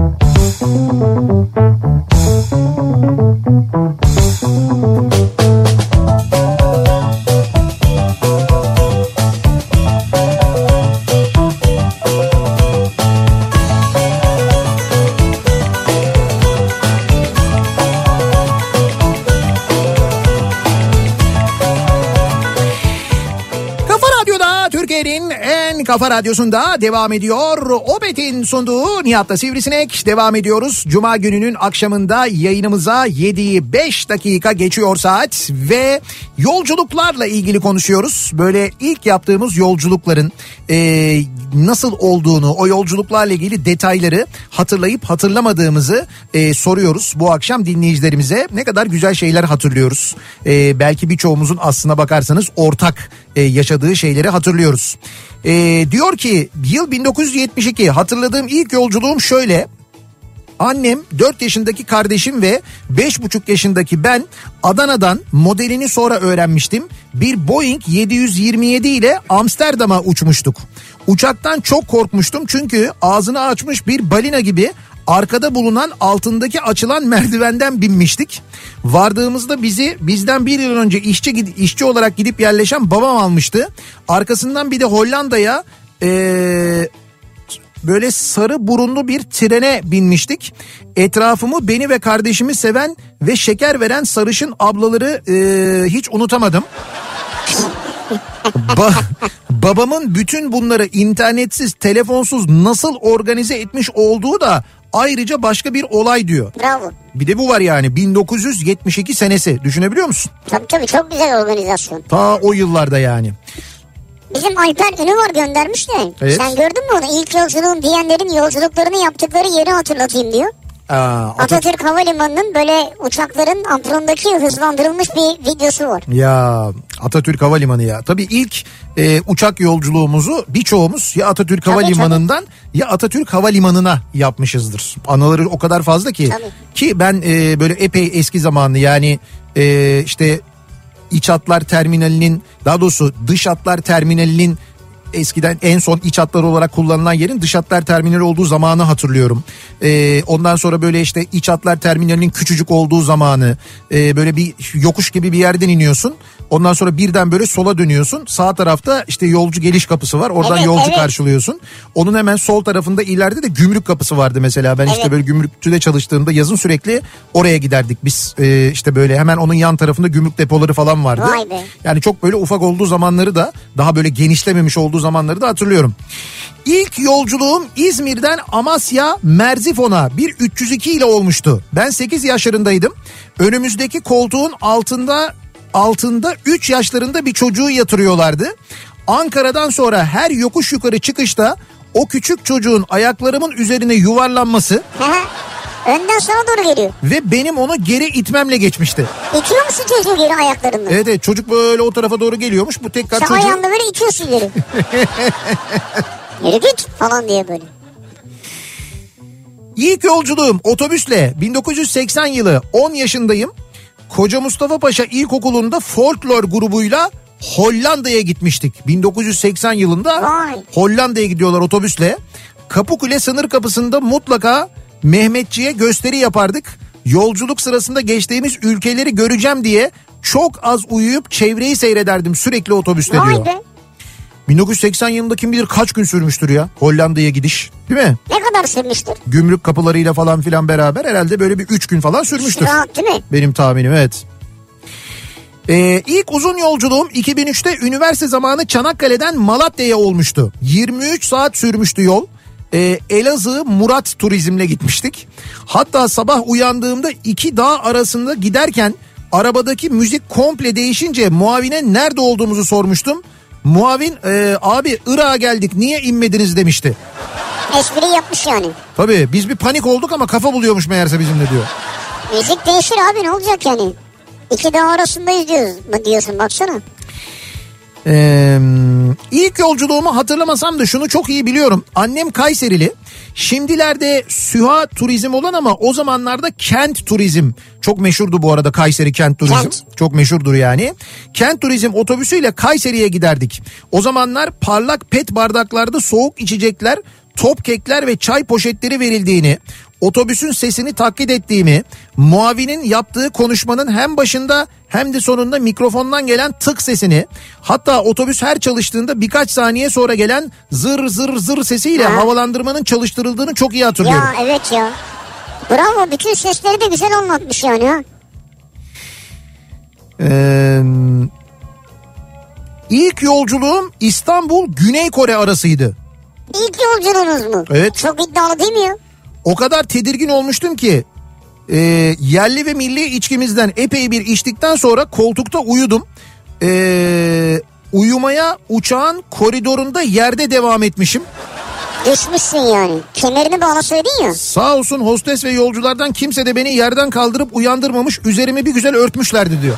kafa radyosunda devam ediyor. Opet'in sunduğu Nihat'ta Sivrisinek devam ediyoruz. Cuma gününün akşamında yayınımıza 7'yi 5 dakika geçiyor saat ve yolculuklarla ilgili konuşuyoruz. Böyle ilk yaptığımız yolculukların e, nasıl olduğunu, o yolculuklarla ilgili detayları hatırlayıp hatırlamadığımızı e, soruyoruz bu akşam dinleyicilerimize. Ne kadar güzel şeyler hatırlıyoruz. E, belki birçoğumuzun aslına bakarsanız ortak e, yaşadığı şeyleri hatırlıyoruz. E, diyor ki yıl 1972 hatırladığım ilk yolculuğum şöyle. Annem 4 yaşındaki kardeşim ve 5,5 yaşındaki ben Adana'dan modelini sonra öğrenmiştim. Bir Boeing 727 ile Amsterdam'a uçmuştuk. Uçaktan çok korkmuştum çünkü ağzını açmış bir balina gibi arkada bulunan altındaki açılan merdivenden binmiştik. Vardığımızda bizi bizden bir yıl önce işçi işçi olarak gidip yerleşen babam almıştı. Arkasından bir de Hollanda'ya eee böyle sarı burunlu bir trene binmiştik. Etrafımı beni ve kardeşimi seven ve şeker veren sarışın ablaları e, hiç unutamadım. Ba- babamın bütün bunları internetsiz, telefonsuz nasıl organize etmiş olduğu da ayrıca başka bir olay diyor. Bravo. Bir de bu var yani 1972 senesi düşünebiliyor musun? Tabii tabii çok güzel organizasyon. Ta o yıllarda yani. Bizim Alper Ünü var göndermiş de. Evet. Sen gördün mü onu? İlk yolculuğum diyenlerin yolculuklarını yaptıkları yeri hatırlatayım diyor. Aa, Atatürk- Atatürk Havalimanı'nın böyle uçakların amprondaki hızlandırılmış bir videosu var. Ya Atatürk Havalimanı ya. Tabii ilk e, uçak yolculuğumuzu birçoğumuz ya Atatürk Tabii, Havalimanı'ndan ya Atatürk Havalimanı'na yapmışızdır. Anıları o kadar fazla ki. Tabii. Ki ben e, böyle epey eski zamanlı yani e, işte iç hatlar terminalinin daha doğrusu dış hatlar terminalinin eskiden en son iç hatları olarak kullanılan yerin dış hatlar terminali olduğu zamanı hatırlıyorum. Ee, ondan sonra böyle işte iç hatlar terminalinin küçücük olduğu zamanı e, böyle bir yokuş gibi bir yerden iniyorsun. Ondan sonra birden böyle sola dönüyorsun. Sağ tarafta işte yolcu geliş kapısı var. Oradan Evet, yolcu evet. karşılıyorsun. Onun hemen sol tarafında ileride de gümrük kapısı vardı mesela. Ben işte Evet. böyle gümrükçüde çalıştığımda yazın sürekli oraya giderdik biz. Ee, işte böyle hemen onun yan tarafında gümrük depoları falan vardı. Yani çok böyle ufak olduğu zamanları da daha böyle genişlememiş olduğu zamanları da hatırlıyorum. İlk yolculuğum İzmir'den Amasya Merzifon'a bir 302 ile olmuştu. Ben 8 yaşlarındaydım. Önümüzdeki koltuğun altında altında 3 yaşlarında bir çocuğu yatırıyorlardı. Ankara'dan sonra her yokuş yukarı çıkışta o küçük çocuğun ayaklarımın üzerine yuvarlanması. Önden sana doğru geliyor. ve benim onu geri itmemle geçmişti. İtiyor musun çocuğu geri ayaklarından? Evet, evet çocuk böyle o tarafa doğru geliyormuş. Bu tekrar Sen çocuğu... ayağında böyle itiyorsun geri. Yürü git falan diye böyle. İlk yolculuğum otobüsle 1980 yılı 10 yaşındayım. Koca Mustafa Paşa İlkokulu'nda folklor grubuyla Hollanda'ya gitmiştik. 1980 yılında Vay. Hollanda'ya gidiyorlar otobüsle. Kapıkule sınır kapısında mutlaka Mehmetçi'ye gösteri yapardık. Yolculuk sırasında geçtiğimiz ülkeleri göreceğim diye çok az uyuyup çevreyi seyrederdim sürekli otobüste diyor. Vay be. 1980 yılında kim bilir kaç gün sürmüştür ya Hollanda'ya gidiş değil mi? Ne kadar sürmüştür? Gümrük kapılarıyla falan filan beraber herhalde böyle bir 3 gün falan sürmüştür. Rahat değil mi? Benim tahminim evet. Ee, ilk uzun yolculuğum 2003'te üniversite zamanı Çanakkale'den Malatya'ya olmuştu. 23 saat sürmüştü yol. Ee, Elazığ Murat turizmle gitmiştik. Hatta sabah uyandığımda iki dağ arasında giderken arabadaki müzik komple değişince muavine nerede olduğumuzu sormuştum. Muavin "Ee, abi Irak'a geldik niye inmediniz demişti. Espri yapmış yani. Tabii biz bir panik olduk ama kafa buluyormuş meğerse bizimle diyor. Müzik değişir abi ne olacak yani? İki dağ arasındayız diyoruz, diyorsun baksana. Ee, ilk yolculuğumu hatırlamasam da şunu çok iyi biliyorum. Annem Kayserili. Şimdilerde Süha turizm olan ama o zamanlarda kent turizm çok meşhurdu bu arada Kayseri kent turizm. Kent. Çok meşhurdur yani. Kent turizm otobüsüyle Kayseri'ye giderdik. O zamanlar parlak pet bardaklarda soğuk içecekler, top kekler ve çay poşetleri verildiğini, otobüsün sesini taklit ettiğimi, muavinin yaptığı konuşmanın hem başında hem de sonunda mikrofondan gelen tık sesini, hatta otobüs her çalıştığında birkaç saniye sonra gelen zır zır zır sesiyle Ha. havalandırmanın çalıştırıldığını çok iyi hatırlıyorum. Ya evet ya. Bravo bütün sesleri de güzel anlatmış yani ha. Ee, ilk yolculuğum İstanbul Güney Kore arasıydı. İlk yolculuğunuz mu? Evet. Çok iddialı değil mi ya? O kadar tedirgin olmuştum ki e, yerli ve milli içkimizden epey bir içtikten sonra koltukta uyudum. E, uyumaya uçağın koridorunda yerde devam etmişim. Düşmüşsün yani. Kemerini bağlasaydın ya. Sağ olsun hostes ve yolculardan kimse de beni yerden kaldırıp uyandırmamış. Üzerimi bir güzel örtmüşlerdi diyor.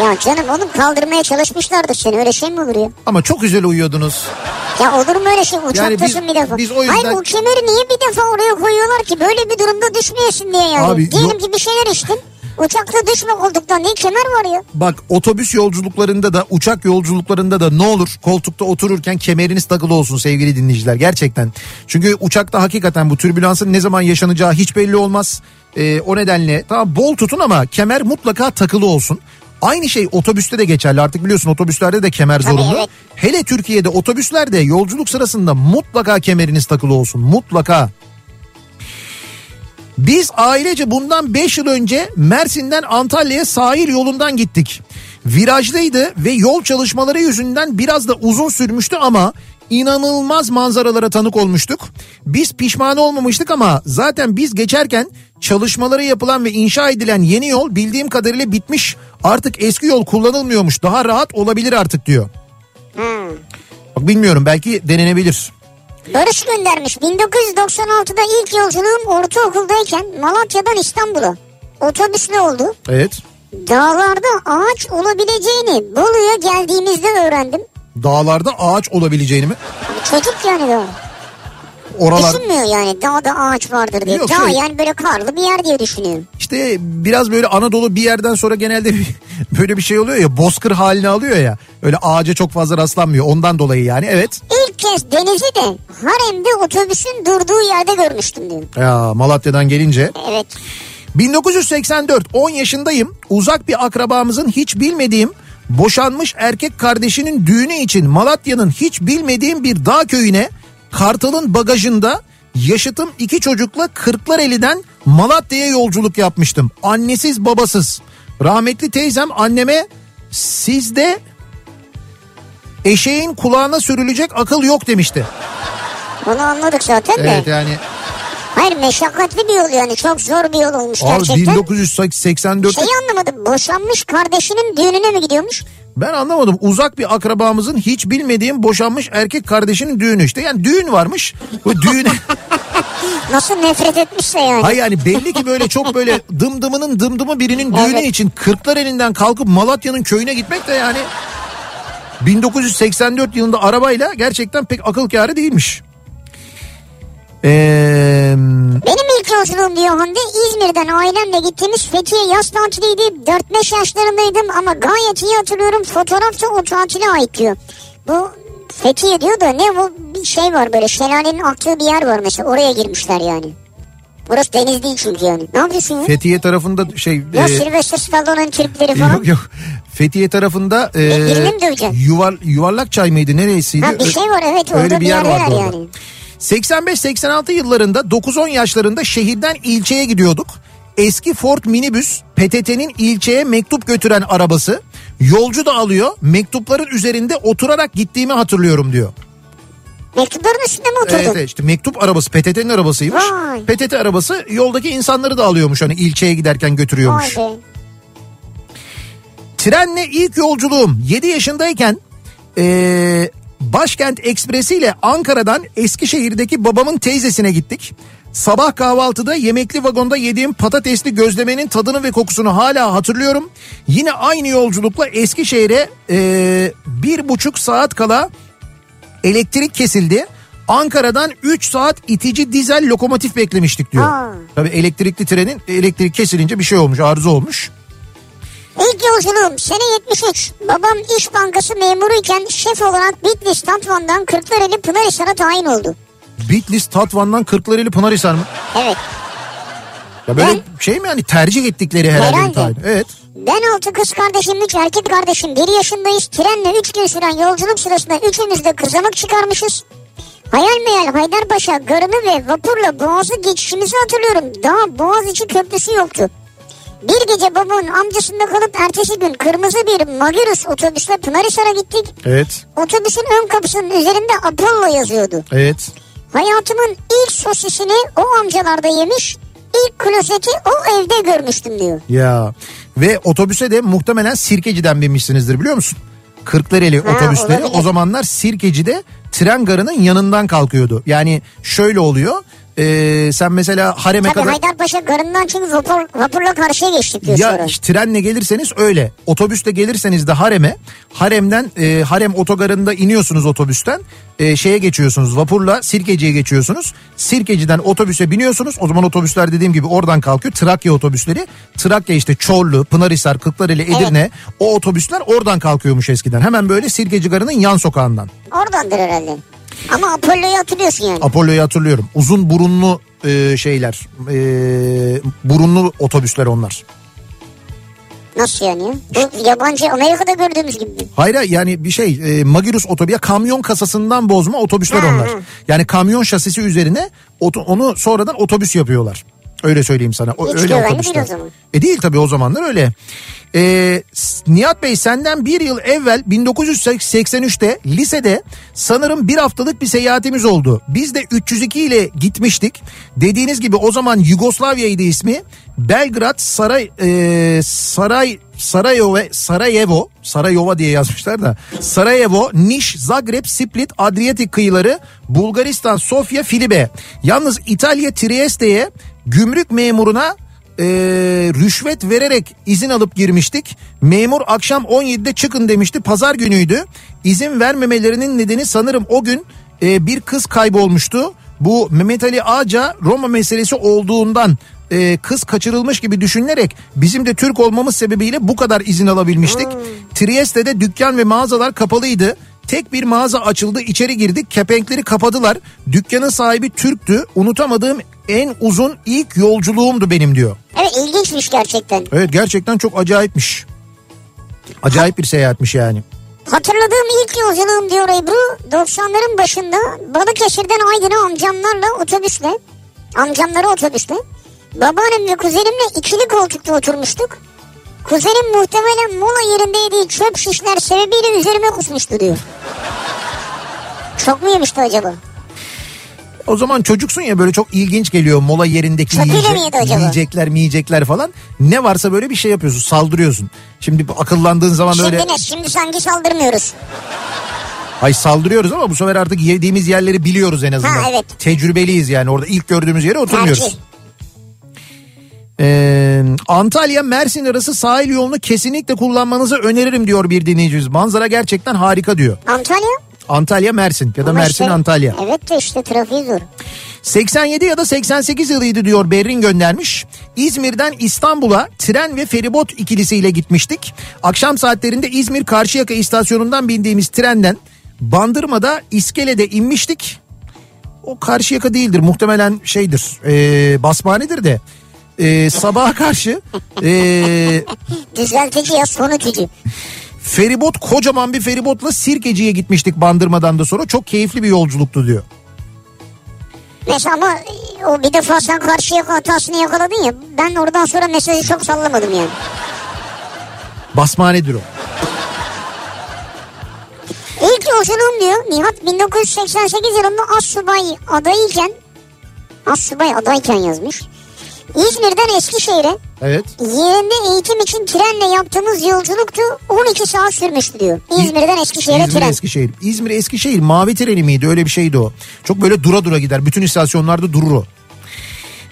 Ya canım oğlum kaldırmaya çalışmışlardır seni öyle şey mi olur ya? Ama çok güzel uyuyordunuz. Ya olur mu öyle şey uçaktasın biz- bir defa. biz o yüzden- Hayır o kemeri niye bir defa oraya koyuyorlar ki böyle bir durumda düşmeyesin diye yani. Abi, Diyelim yok- ki bir şeyler içtin. Uçakta düşme koltuktan değil kemer var ya. Bak otobüs yolculuklarında da uçak yolculuklarında da ne olur koltukta otururken kemeriniz takılı olsun sevgili dinleyiciler gerçekten. Çünkü uçakta hakikaten bu türbülansın ne zaman yaşanacağı hiç belli olmaz. Ee, o nedenle tamam bol tutun ama kemer mutlaka takılı olsun. Aynı şey otobüste de geçerli artık biliyorsun otobüslerde de kemer Tabii, zorunlu. evet. Hele Türkiye'de otobüslerde yolculuk sırasında mutlaka kemeriniz takılı olsun mutlaka. Biz ailece bundan 5 yıl önce Mersin'den Antalya'ya sahil yolundan gittik. Virajlıydı ve yol çalışmaları yüzünden biraz da uzun sürmüştü ama inanılmaz manzaralara tanık olmuştuk. Biz pişman olmamıştık ama zaten biz geçerken çalışmaları yapılan ve inşa edilen yeni yol bildiğim kadarıyla bitmiş. Artık eski yol kullanılmıyormuş. Daha rahat olabilir artık diyor. Bak bilmiyorum belki denenebilir. Barış göndermiş. 1996'da ilk yolculuğum ortaokuldayken Malatya'dan İstanbul'a. Otobüsle oldu. Evet. Dağlarda ağaç olabileceğini Bolu'ya geldiğimizde öğrendim. Dağlarda ağaç olabileceğini mi? Çocuk yani daha. Oralar Düşünmüyor yani dağda ağaç vardır diye. Yok, Dağ şey- yani böyle karlı bir yer diye düşünüyorum. İşte biraz böyle Anadolu bir yerden sonra genelde böyle bir şey oluyor ya bozkır halini alıyor ya. Öyle ağaca çok fazla rastlanmıyor ondan dolayı yani evet. Kez denizi de haremde otobüsün durduğu yerde görmüştüm diyor. Ya Malatya'dan gelince. Evet. 1984 10 yaşındayım. Uzak bir akrabamızın hiç bilmediğim boşanmış erkek kardeşinin düğünü için Malatya'nın hiç bilmediğim bir dağ köyüne Kartal'ın bagajında yaşıtım iki çocukla Kırklareli'den Malatya'ya yolculuk yapmıştım. Annesiz babasız. Rahmetli teyzem anneme sizde eşeğin kulağına sürülecek akıl yok demişti. Onu anladık zaten de. Evet yani Hayır meşakkatli bir yol yani çok zor bir yol olmuş abi gerçekten. 1984 Şeyi anlamadım boşanmış kardeşinin düğününe mi gidiyormuş? Ben anlamadım. Uzak bir akrabamızın hiç bilmediğim boşanmış erkek kardeşinin düğünü işte. Yani düğün varmış. Bu düğün... Nasıl nefret etmişse yani. Hay yani belli ki böyle çok böyle dımdımının dımdımı birinin düğünü Evet. için kırklar elinden kalkıp Malatya'nın köyüne gitmek de yani 1984 yılında arabayla gerçekten pek akıl kârı değilmiş. Ee, Benim ilk yolculuğum diyor Hande İzmir'den ailemle gittiğimiz Fethiye yaz tatiliydi. 4-5 yaşlarındaydım ama gayet iyi hatırlıyorum. Fotoğraf da o tatile ait diyor. Bu Fethiye diyor da ne bu bir şey var böyle şelalenin aktığı bir yer var mesela oraya girmişler yani. Burası deniz değil çünkü yani. Ne yapıyorsun ya? Fethiye tarafında şey... Ya e, Sylvester Stallone'un tripleri falan. Yok yok. Fethiye tarafında e, yuvar, yuvarlak çay mıydı neresiydi? Ha, bir şey var, evet, orada Öyle bir bir yer yerdeler vardı orada. yani. 85-86 yıllarında 9-10 yaşlarında şehirden ilçeye gidiyorduk. Eski Ford minibüs PTT'nin ilçeye mektup götüren arabası. Yolcu da alıyor. Mektupların üzerinde oturarak gittiğimi hatırlıyorum diyor. Mektupların üstünde mi oturdun? Evet, evet işte mektup arabası PTT'nin arabasıymış. Vay. PTT arabası yoldaki insanları da alıyormuş hani ilçeye giderken götürüyormuş. Vay be. Trenle ilk yolculuğum 7 yaşındayken eee, Başkent Ekspresi ile Ankara'dan Eskişehir'deki babamın teyzesine gittik. Sabah kahvaltıda yemekli vagonda yediğim patatesli gözlemenin tadını ve kokusunu hala hatırlıyorum. Yine aynı yolculukla Eskişehir'e eee, bir buçuk saat kala elektrik kesildi. Ankara'dan 3 saat itici dizel lokomotif beklemiştik diyor. Aa. Tabii elektrikli trenin elektrik kesilince bir şey olmuş arıza olmuş. İlk yolculuğum sene 73. Babam İş Bankası memuruyken şef olarak Bitlis Tatvan'dan Kırklareli Pınarhisar'a tayin oldu. Bitlis Tatvan'dan Kırklareli Pınarhisar mı? Evet. Ya böyle Ben- şey mi hani tercih ettikleri herhalde. Herhalde. tayin. Evet. Ben altı kız kardeşim, üç erkek kardeşim. Bir yaşındayız. Trenle üç gün süren yolculuk sırasında üçümüz de kızamık çıkarmışız. Hayal meyal Haydarpaşa garını ve vapurla boğazı geçişimizi hatırlıyorum. Daha boğaz içi köprüsü yoktu. Bir gece babamın amcasında kalıp ertesi gün kırmızı bir Magirus otobüsle Pınarhisar'a gittik. Evet. Otobüsün ön kapısının üzerinde Apollo yazıyordu. Evet. Hayatımın ilk sosisini o amcalarda yemiş, ilk klozeti o evde görmüştüm diyor. Ya ve otobüse de muhtemelen Sirkeci'den binmişsinizdir biliyor musun? Kırklareli Ha, otobüsleri olabilir. o zamanlar Sirkeci'de tren garının yanından kalkıyordu. Yani şöyle oluyor. E, sen mesela hareme Tabii kadar... Haydarpaşa garından çünkü vapur, vapurla karşıya geçtik diyor Ya sonra. işte trenle gelirseniz öyle. Otobüsle gelirseniz de hareme. Haremden e, harem otogarında iniyorsunuz otobüsten. E, şeye geçiyorsunuz vapurla Sirkeci'ye geçiyorsunuz. Sirkeci'den otobüse biniyorsunuz. O zaman otobüsler dediğim gibi oradan kalkıyor. Trakya otobüsleri. Trakya işte Çorlu, Pınarhisar, Kırklareli, Edirne. O otobüsler oradan kalkıyormuş eskiden. Hemen böyle Sirkeci garının yan sokağından. Oradandır herhalde. Ama Apollo'yu hatırlıyorsun yani. Apollo'yu hatırlıyorum. Uzun burunlu e, şeyler. E, burunlu otobüsler onlar. Nasıl yani ya? Bu yabancı Amerika'da gördüğümüz gibi. Hayır yani bir şey e, Magirus otobüs kamyon kasasından bozma otobüsler Ha, onlar. ha. Yani kamyon şasisi üzerine oto- onu sonradan otobüs yapıyorlar. Öyle söyleyeyim sana. O, Hiç öyle otobüsler. değil o zaman. E değil tabii o zamanlar öyle. E, S- Nihat Bey senden bir yıl evvel 1983'te lisede sanırım bir haftalık bir seyahatimiz oldu. Biz de 302 ile gitmiştik. Dediğiniz gibi o zaman Yugoslavya'ydı ismi. Belgrad Saray e, Saray Sarajevo Sarajevo Sarayova diye yazmışlar da Sarajevo, Niş, Zagreb, Split, Adriyatik kıyıları, Bulgaristan, Sofya, Filibe. Yalnız İtalya Trieste'ye gümrük memuruna e, rüşvet vererek izin alıp girmiştik. Memur akşam 17'de çıkın demişti. Pazar günüydü. İzin vermemelerinin nedeni sanırım o gün e, bir kız kaybolmuştu. Bu Mehmet Ali Ağca Roma meselesi olduğundan e, kız kaçırılmış gibi düşünülerek bizim de Türk olmamız sebebiyle bu kadar izin alabilmiştik. Trieste'de dükkan ve mağazalar kapalıydı. Tek bir mağaza açıldı içeri girdik kepenkleri kapadılar. Dükkanın sahibi Türktü. Unutamadığım en uzun ilk yolculuğumdu benim diyor. Evet ilginçmiş gerçekten. Evet gerçekten çok acayipmiş. Acayip bir seyahatmiş yani. Hatırladığım ilk yolculuğum diyor Ebru 90'ların başında Balıkesir'den Aydın'a amcamlarla otobüsle amcamlara otobüsle babaannem ve kuzenimle ikili koltukta oturmuştuk. Kuzenim muhtemelen mola yerinde yediği çöp şişler sebebiyle üzerime kusmuştu diyor. Çok mu yemişti acaba? O zaman çocuksun ya böyle çok ilginç geliyor mola yerindeki Çöpüyle yiyecek, yiyecekler miyecekler falan. Ne varsa böyle bir şey yapıyorsun saldırıyorsun. Şimdi akıllandığın zaman Şimdi böyle ne? Şimdi sanki saldırmıyoruz. ay saldırıyoruz ama bu sefer artık yediğimiz yerleri biliyoruz en azından. Ha, evet. Tecrübeliyiz yani orada ilk gördüğümüz yere oturmuyoruz. Ee, Antalya Mersin arası sahil yolunu kesinlikle kullanmanızı öneririm diyor bir dinleyicimiz. Manzara gerçekten harika diyor. Antalya? Antalya Mersin ya da Ama Mersin işte- Antalya. Evet de işte trafiği zor. 87 ya da 88 yılıydı diyor Berrin göndermiş. İzmir'den İstanbul'a tren ve feribot ikilisiyle gitmiştik. Akşam saatlerinde İzmir Karşıyaka istasyonundan bindiğimiz trenden Bandırma'da İskele'de inmiştik. O Karşıyaka değildir muhtemelen şeydir ee, basmanedir de. Ee, sabaha karşı ee, Düzeltici ya sonucucu. Feribot kocaman bir feribotla Sirkeci'ye gitmiştik Bandırma'dan da sonra. Çok keyifli bir yolculuktu diyor. Mesela ama o bir defa sen karşıya hatasını yakaladın ya ben oradan sonra mesajı çok sallamadım yani. Basmanedir o. İlk yolculuğum diyor Nihat 1988 yılında Assubay adayken Assubay adayken yazmış. İzmir'den Eskişehir'e Evet. yerinde eğitim için trenle yaptığımız yolculuktu 12 saat sürmüştü diyor. İzmir'den Eskişehir'e İzmir tren. Eskişehir. İzmir Eskişehir mavi treni miydi öyle bir şeydi o. Çok böyle dura dura gider. Bütün istasyonlarda durur o.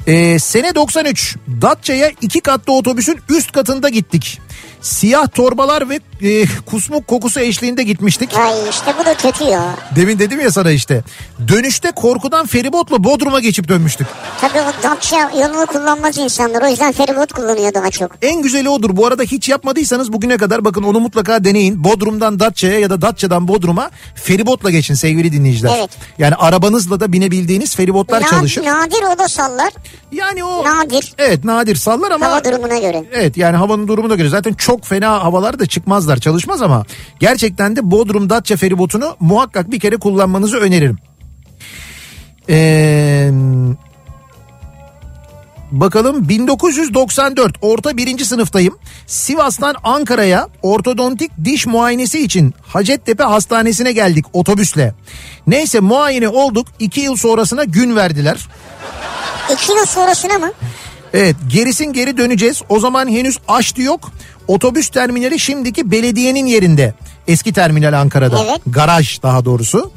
Ee, sene 93 Datça'ya iki katlı otobüsün üst katında gittik. Siyah torbalar ve e, kusmuk kokusu eşliğinde gitmiştik. Ay işte bu da kötü ya. Demin dedim ya sana işte. Dönüşte korkudan feribotla Bodrum'a geçip dönmüştük. Tabii o Dacia yolunu kullanmaz insanlar. O yüzden feribot kullanıyor daha çok. En güzeli odur. Bu arada hiç yapmadıysanız bugüne kadar bakın onu mutlaka deneyin. Bodrum'dan Datça'ya ya da Datça'dan Bodrum'a feribotla geçin sevgili dinleyiciler. Evet. Yani arabanızla da binebildiğiniz feribotlar Na- çalışır. Nadir o da sallar. Yani o Nadir. evet nadir sallar ama Hava durumuna göre. Evet yani havanın durumuna göre zaten çok fena havalar da çıkmazlar çalışmaz ama gerçekten de Bodrum Datça feribotunu muhakkak bir kere kullanmanızı öneririm. Ee, bakalım 1994 orta birinci sınıftayım. Sivas'tan Ankara'ya ortodontik diş muayenesi için Hacettepe Hastanesi'ne geldik otobüsle. Neyse muayene olduk iki yıl sonrasına gün verdiler. İki yıl sonrasına mı? Evet gerisin geri döneceğiz. O zaman henüz aştı yok. Otobüs terminali şimdiki belediyenin yerinde. Eski terminal Ankara'da. Evet. Garaj daha doğrusu.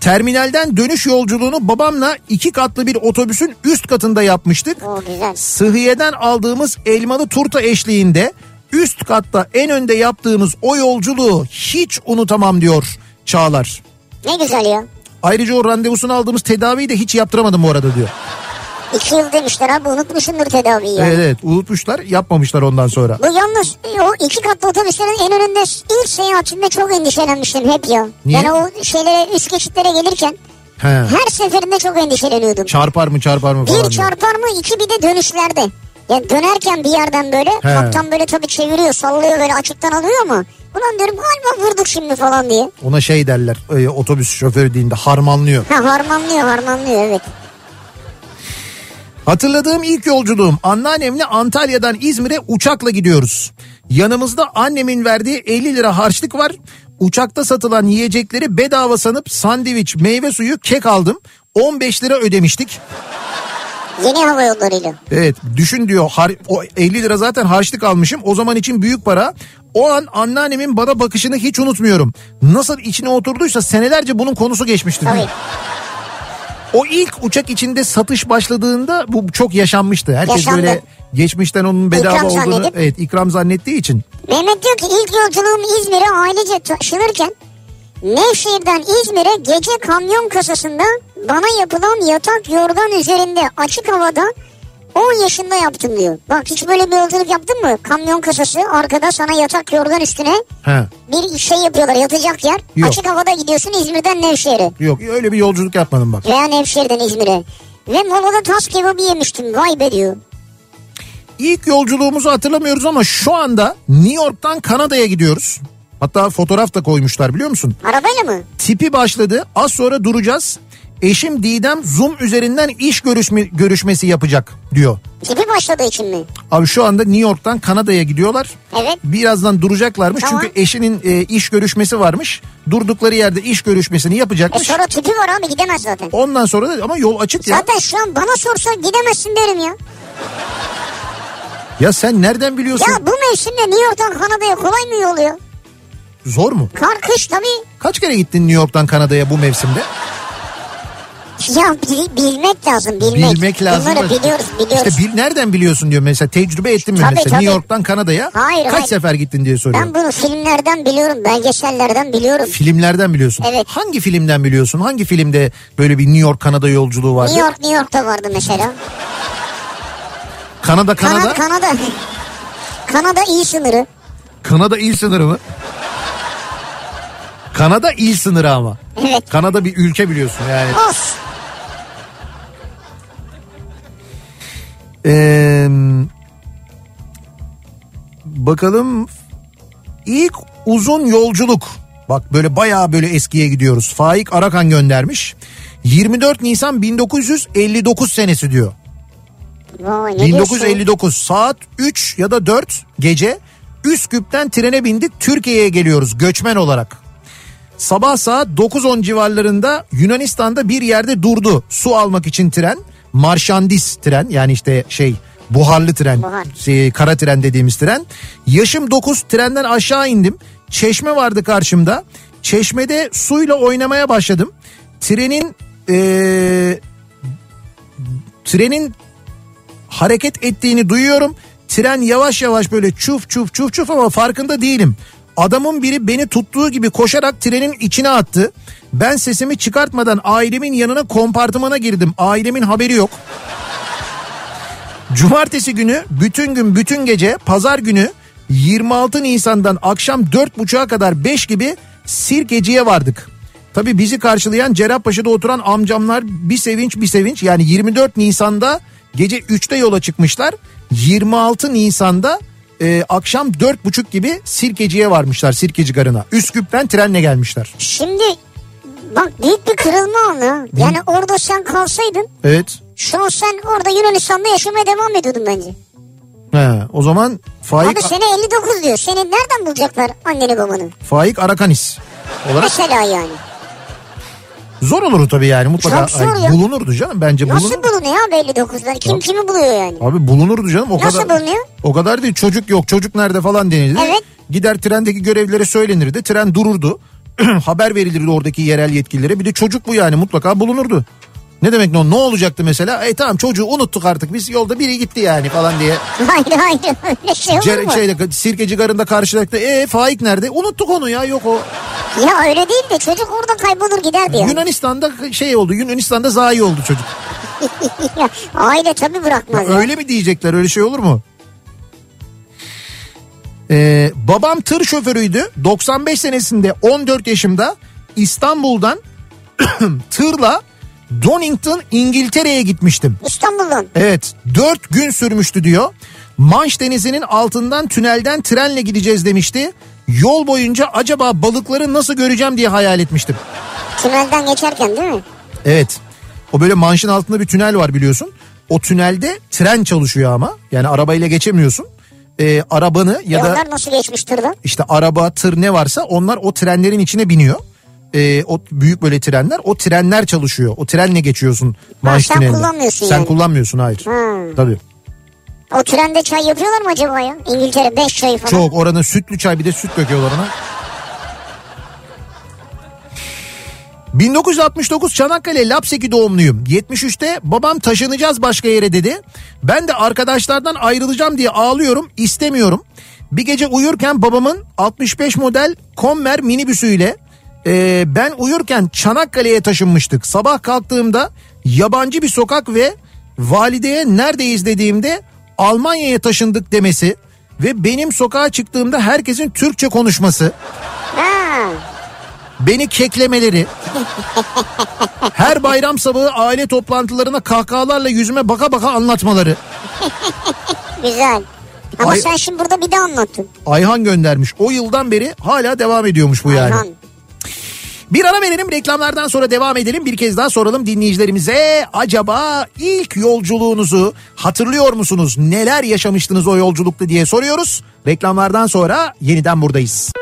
Terminalden dönüş yolculuğunu babamla iki katlı bir otobüsün üst katında yapmıştık. O güzel. Sıhhiye'den aldığımız elmalı turta eşliğinde üst katta en önde yaptığımız o yolculuğu hiç unutamam diyor Çağlar. Ne güzel ya. Ayrıca o randevusunu aldığımız tedaviyi de hiç yaptıramadım bu arada diyor. İki yıl demişler abi unutmuşsundur tedaviyi ya. Evet evet unutmuşlar yapmamışlar ondan sonra. Bu yalnız o iki katlı otobüslerin en önünde ilk seyahatimde çok endişelenmiştim hep ya. Niye? Yani o şeylere üst geçitlere gelirken He. her seferinde çok endişeleniyordum. Çarpar mı çarpar mı falan. Bir çarpar mı iki bir de dönüşlerde. Yani dönerken bir yerden böyle He. kaptan böyle tabii çeviriyor sallıyor böyle açıktan alıyor ama ulan diyorum galiba vurduk şimdi falan diye. Ona şey derler e, otobüs şoförü deyince harmanlıyor. Ha harmanlıyor harmanlıyor evet. Hatırladığım ilk yolculuğum anneannemle Antalya'dan İzmir'e uçakla gidiyoruz. Yanımızda annemin verdiği 50 lira harçlık var. Uçakta satılan yiyecekleri bedava sanıp sandviç, meyve suyu, kek aldım. 15 lira ödemiştik. Yeni hava yollarıyla. Evet düşün diyor har- o 50 lira zaten harçlık almışım o zaman için büyük para. O an anneannemin bana bakışını hiç unutmuyorum. Nasıl içine oturduysa senelerce bunun konusu geçmişti. Tabii. O ilk uçak içinde satış başladığında bu çok yaşanmıştı. Herkes Yaşandı. böyle geçmişten onun bedava İkram olduğunu zannedip. evet ikram zannettiği için. Mehmet diyor ki ilk yolculuğum İzmir'e ailece taşınırken Nevşehir'den İzmir'e gece kamyon kasasında bana yapılan yatak yorgan üzerinde açık havada 10 yaşında yaptım diyor. Bak hiç böyle bir yolculuk yaptın mı? Kamyon kasası arkada sana yatak yorgan üstüne He. bir şey yapıyorlar yatacak yer. Yok. Açık havada gidiyorsun İzmir'den Nevşehir'e. Yok öyle bir yolculuk yapmadım bak. Veya Nevşehir'den İzmir'e. Ve molada tas kebabı yemiştim. Vay be diyor. İlk yolculuğumuzu hatırlamıyoruz ama şu anda New York'tan Kanada'ya gidiyoruz. Hatta fotoğraf da koymuşlar biliyor musun? Arabayla mı? Tipi başladı. Az sonra duracağız. Eşim Didem Zoom üzerinden iş görüşme, görüşmesi yapacak diyor. Tipi başladığı için mi? Abi şu anda New York'tan Kanada'ya gidiyorlar. Evet. Birazdan duracaklarmış Tamam. çünkü eşinin e, iş görüşmesi varmış. Durdukları yerde iş görüşmesini E yapacakmış. sonra tipi var abi gidemez zaten. Ondan sonra da ama yol açık ya. Zaten şu an bana sorsa gidemezsin derim ya. Ya sen nereden biliyorsun? Ya bu mevsimde New York'tan Kanada'ya kolay mı yol ya? Zor mu? Kar kış tabii. Kaç kere gittin New York'tan Kanada'ya bu mevsimde? Ya bil- bilmek lazım bilmek. Bilmek lazım. Bunları biliyoruz biliyoruz. İşte bil, nereden biliyorsun diyor mesela tecrübe ettin mi Tabii, mesela tabii. New York'tan Kanada'ya Hayır, kaç hayır. sefer gittin diye soruyorum. Ben bunu filmlerden biliyorum, belgesellerden biliyorum. Filmlerden biliyorsun. Evet. Hangi filmden biliyorsun? Hangi filmde böyle bir New York Kanada yolculuğu vardı? New York, New York'ta vardı mesela. Kanada Kanada. Kanada, Kanada. Kanada iyi sınırı. Kanada il sınırı mı? Kanada il sınırı ama. Evet. Kanada bir ülke biliyorsun yani. Olsun. Ee, bakalım ilk uzun yolculuk. Bak böyle bayağı böyle eskiye gidiyoruz. Faik Arakan göndermiş. 24 Nisan 1959 senesi diyor. Vay, ne diyorsun? 1959 saat 3 ya da 4 gece Üsküp'ten trene bindik Türkiye'ye geliyoruz göçmen olarak. Sabah saat 9-10 civarlarında Yunanistan'da bir yerde durdu su almak için tren. Marşandis tren yani işte şey buharlı tren Buhar. şey, kara tren dediğimiz tren. Yaşım 9 trenden aşağı indim. Çeşme vardı karşımda. Çeşmede suyla oynamaya başladım. Trenin eee, trenin hareket ettiğini duyuyorum. Tren yavaş yavaş böyle çuf çuf çuf çuf ama farkında değilim. Adamın biri beni tuttuğu gibi koşarak trenin içine attı. Ben sesimi çıkartmadan ailemin yanına kompartımana girdim. Ailemin haberi yok. Cumartesi günü bütün gün bütün gece pazar günü 26 Nisan'dan akşam 4.30'a kadar 5 gibi Sirkeci'ye vardık. Tabii bizi karşılayan Cerrahpaşa'da oturan amcamlar bir sevinç bir sevinç. Yani 24 Nisan'da gece 3'te yola çıkmışlar. 26 Nisan'da e, akşam 4.30 gibi Sirkeci'ye varmışlar Sirkeci Garı'na. Üsküp'ten trenle gelmişler. Şimdi bak büyük bir kırılma anı. Yani orada sen kalsaydın Evet. şu an sen orada Yunanistan'da yaşamaya devam ediyordun bence. He, o zaman Faik, Abi sene 59 diyor. Seni nereden bulacaklar anneni babanı? Faik Arakanis olarak Mesela yani. Zor olur tabii yani mutlaka. Çok zor ya. bulunurdu canım bence Nasıl bulunur. bulunuyor abi 59'lar? Kim kimi buluyor yani? Abi bulunurdu canım o Nasıl kadar. bulunuyor? O kadar değil çocuk yok çocuk nerede falan denildi. Evet. Gider trendeki görevlilere söylenirdi tren dururdu. Haber verilirdi oradaki yerel yetkililere bir de çocuk bu yani mutlaka bulunurdu. Ne demek ne, ne olacaktı mesela? E tamam çocuğu unuttuk artık biz yolda biri gitti yani falan diye. Hayır hayır öyle şey olur mu? şeyde, sirkeci garında karşılaktı. E Faik nerede? Unuttuk onu ya yok o. Ya öyle değil de çocuk orada kaybolur giderdi yani. Yunanistan'da şey oldu Yunanistan'da zayi oldu çocuk. Ya, Aile tabii bırakmaz. ya. Öyle mi diyecekler öyle şey olur mu? Ee, babam tır şoförüydü. 95 senesinde 14 yaşımda İstanbul'dan tırla Donington İngiltere'ye gitmiştim. İstanbul'dan. Evet 4 gün sürmüştü diyor. Manş denizinin altından tünelden trenle gideceğiz demişti. Yol boyunca acaba balıkları nasıl göreceğim diye hayal etmiştim. Tünelden geçerken değil mi? Evet. O böyle manşın altında bir tünel var biliyorsun. O tünelde tren çalışıyor ama. Yani arabayla geçemiyorsun. Ee, arabanı ya e da onlar nasıl geçmiş tırda? işte araba, tır ne varsa onlar o trenlerin içine biniyor. Ee, o büyük böyle trenler. O trenler çalışıyor. O trenle geçiyorsun manş sen tünelinde. kullanmıyorsun Sen yani. kullanmıyorsun hayır. Hmm. Tabii. O trende çay yapıyorlar mı acaba ya? İngiltere 5 çayı falan. Çok oranın sütlü çay bir de süt döküyorlar ona. 1969 Çanakkale Lapseki doğumluyum. 73'te babam taşınacağız başka yere dedi. Ben de arkadaşlardan ayrılacağım diye ağlıyorum istemiyorum. Bir gece uyurken babamın 65 model Conmer minibüsüyle e, ben uyurken Çanakkale'ye taşınmıştık. Sabah kalktığımda yabancı bir sokak ve valideye neredeyiz dediğimde Almanya'ya taşındık demesi ve benim sokağa çıktığımda herkesin Türkçe konuşması. Ha. Beni keklemeleri. her bayram sabahı aile toplantılarına kahkahalarla yüzüme baka baka anlatmaları. Güzel. Ama Ay- sen şimdi burada bir de anlattın. Ayhan göndermiş. O yıldan beri hala devam ediyormuş bu yani. Bir ara verelim reklamlardan sonra devam edelim. Bir kez daha soralım dinleyicilerimize. Acaba ilk yolculuğunuzu hatırlıyor musunuz? Neler yaşamıştınız o yolculukta diye soruyoruz. Reklamlardan sonra yeniden buradayız.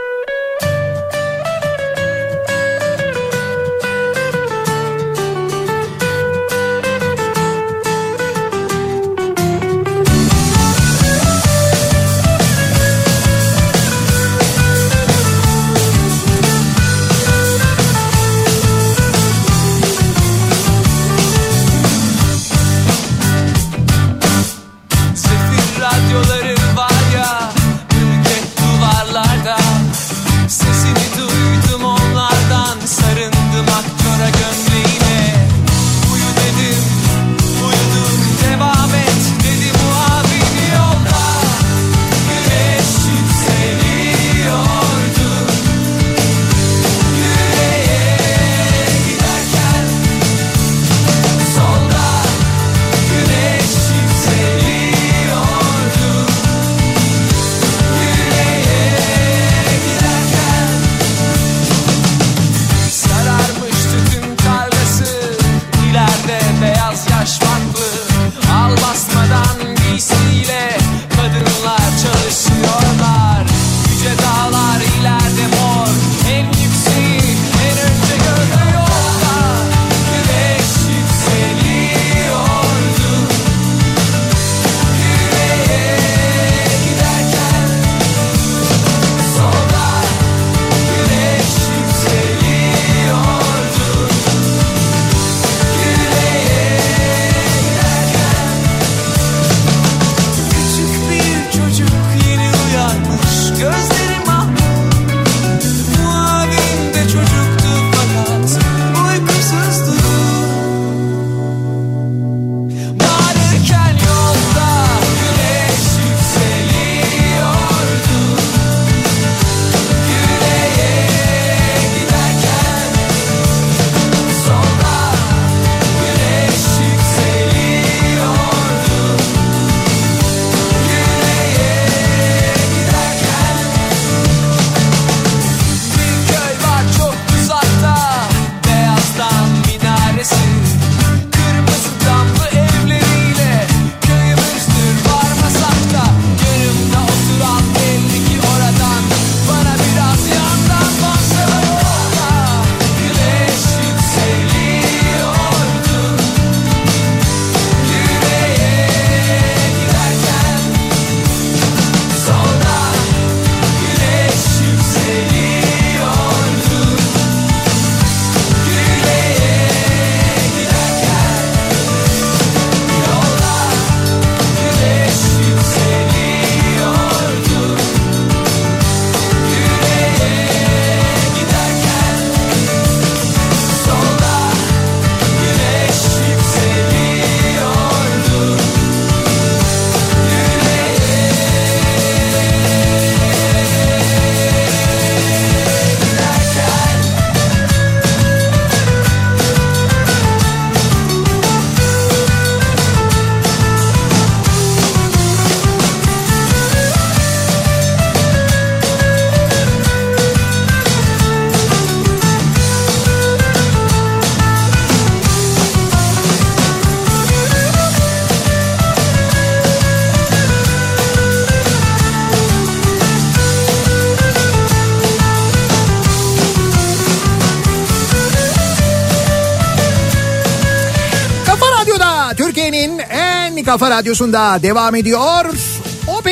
Kafa radyosunda devam ediyor.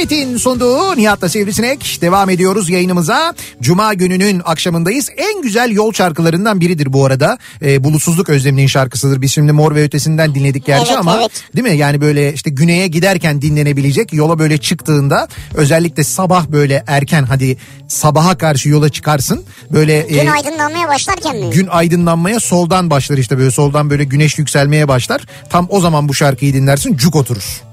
Opet'in sunduğu Nihat'la Sivrisinek devam ediyoruz yayınımıza. Cuma gününün akşamındayız. En güzel yol şarkılarından biridir bu arada. Ee, Bulutsuzluk Özlemi'nin şarkısıdır. Biz şimdi Mor ve Ötesi'nden dinledik gerçi Evet, ama evet. değil mi? Yani böyle işte güneye giderken dinlenebilecek yola böyle çıktığında özellikle sabah böyle erken hadi sabaha karşı yola çıkarsın. Böyle Gün e, aydınlanmaya başlarken mi? gün aydınlanmaya soldan başlar işte böyle soldan böyle güneş yükselmeye başlar. Tam o zaman bu şarkıyı dinlersin cuk oturur.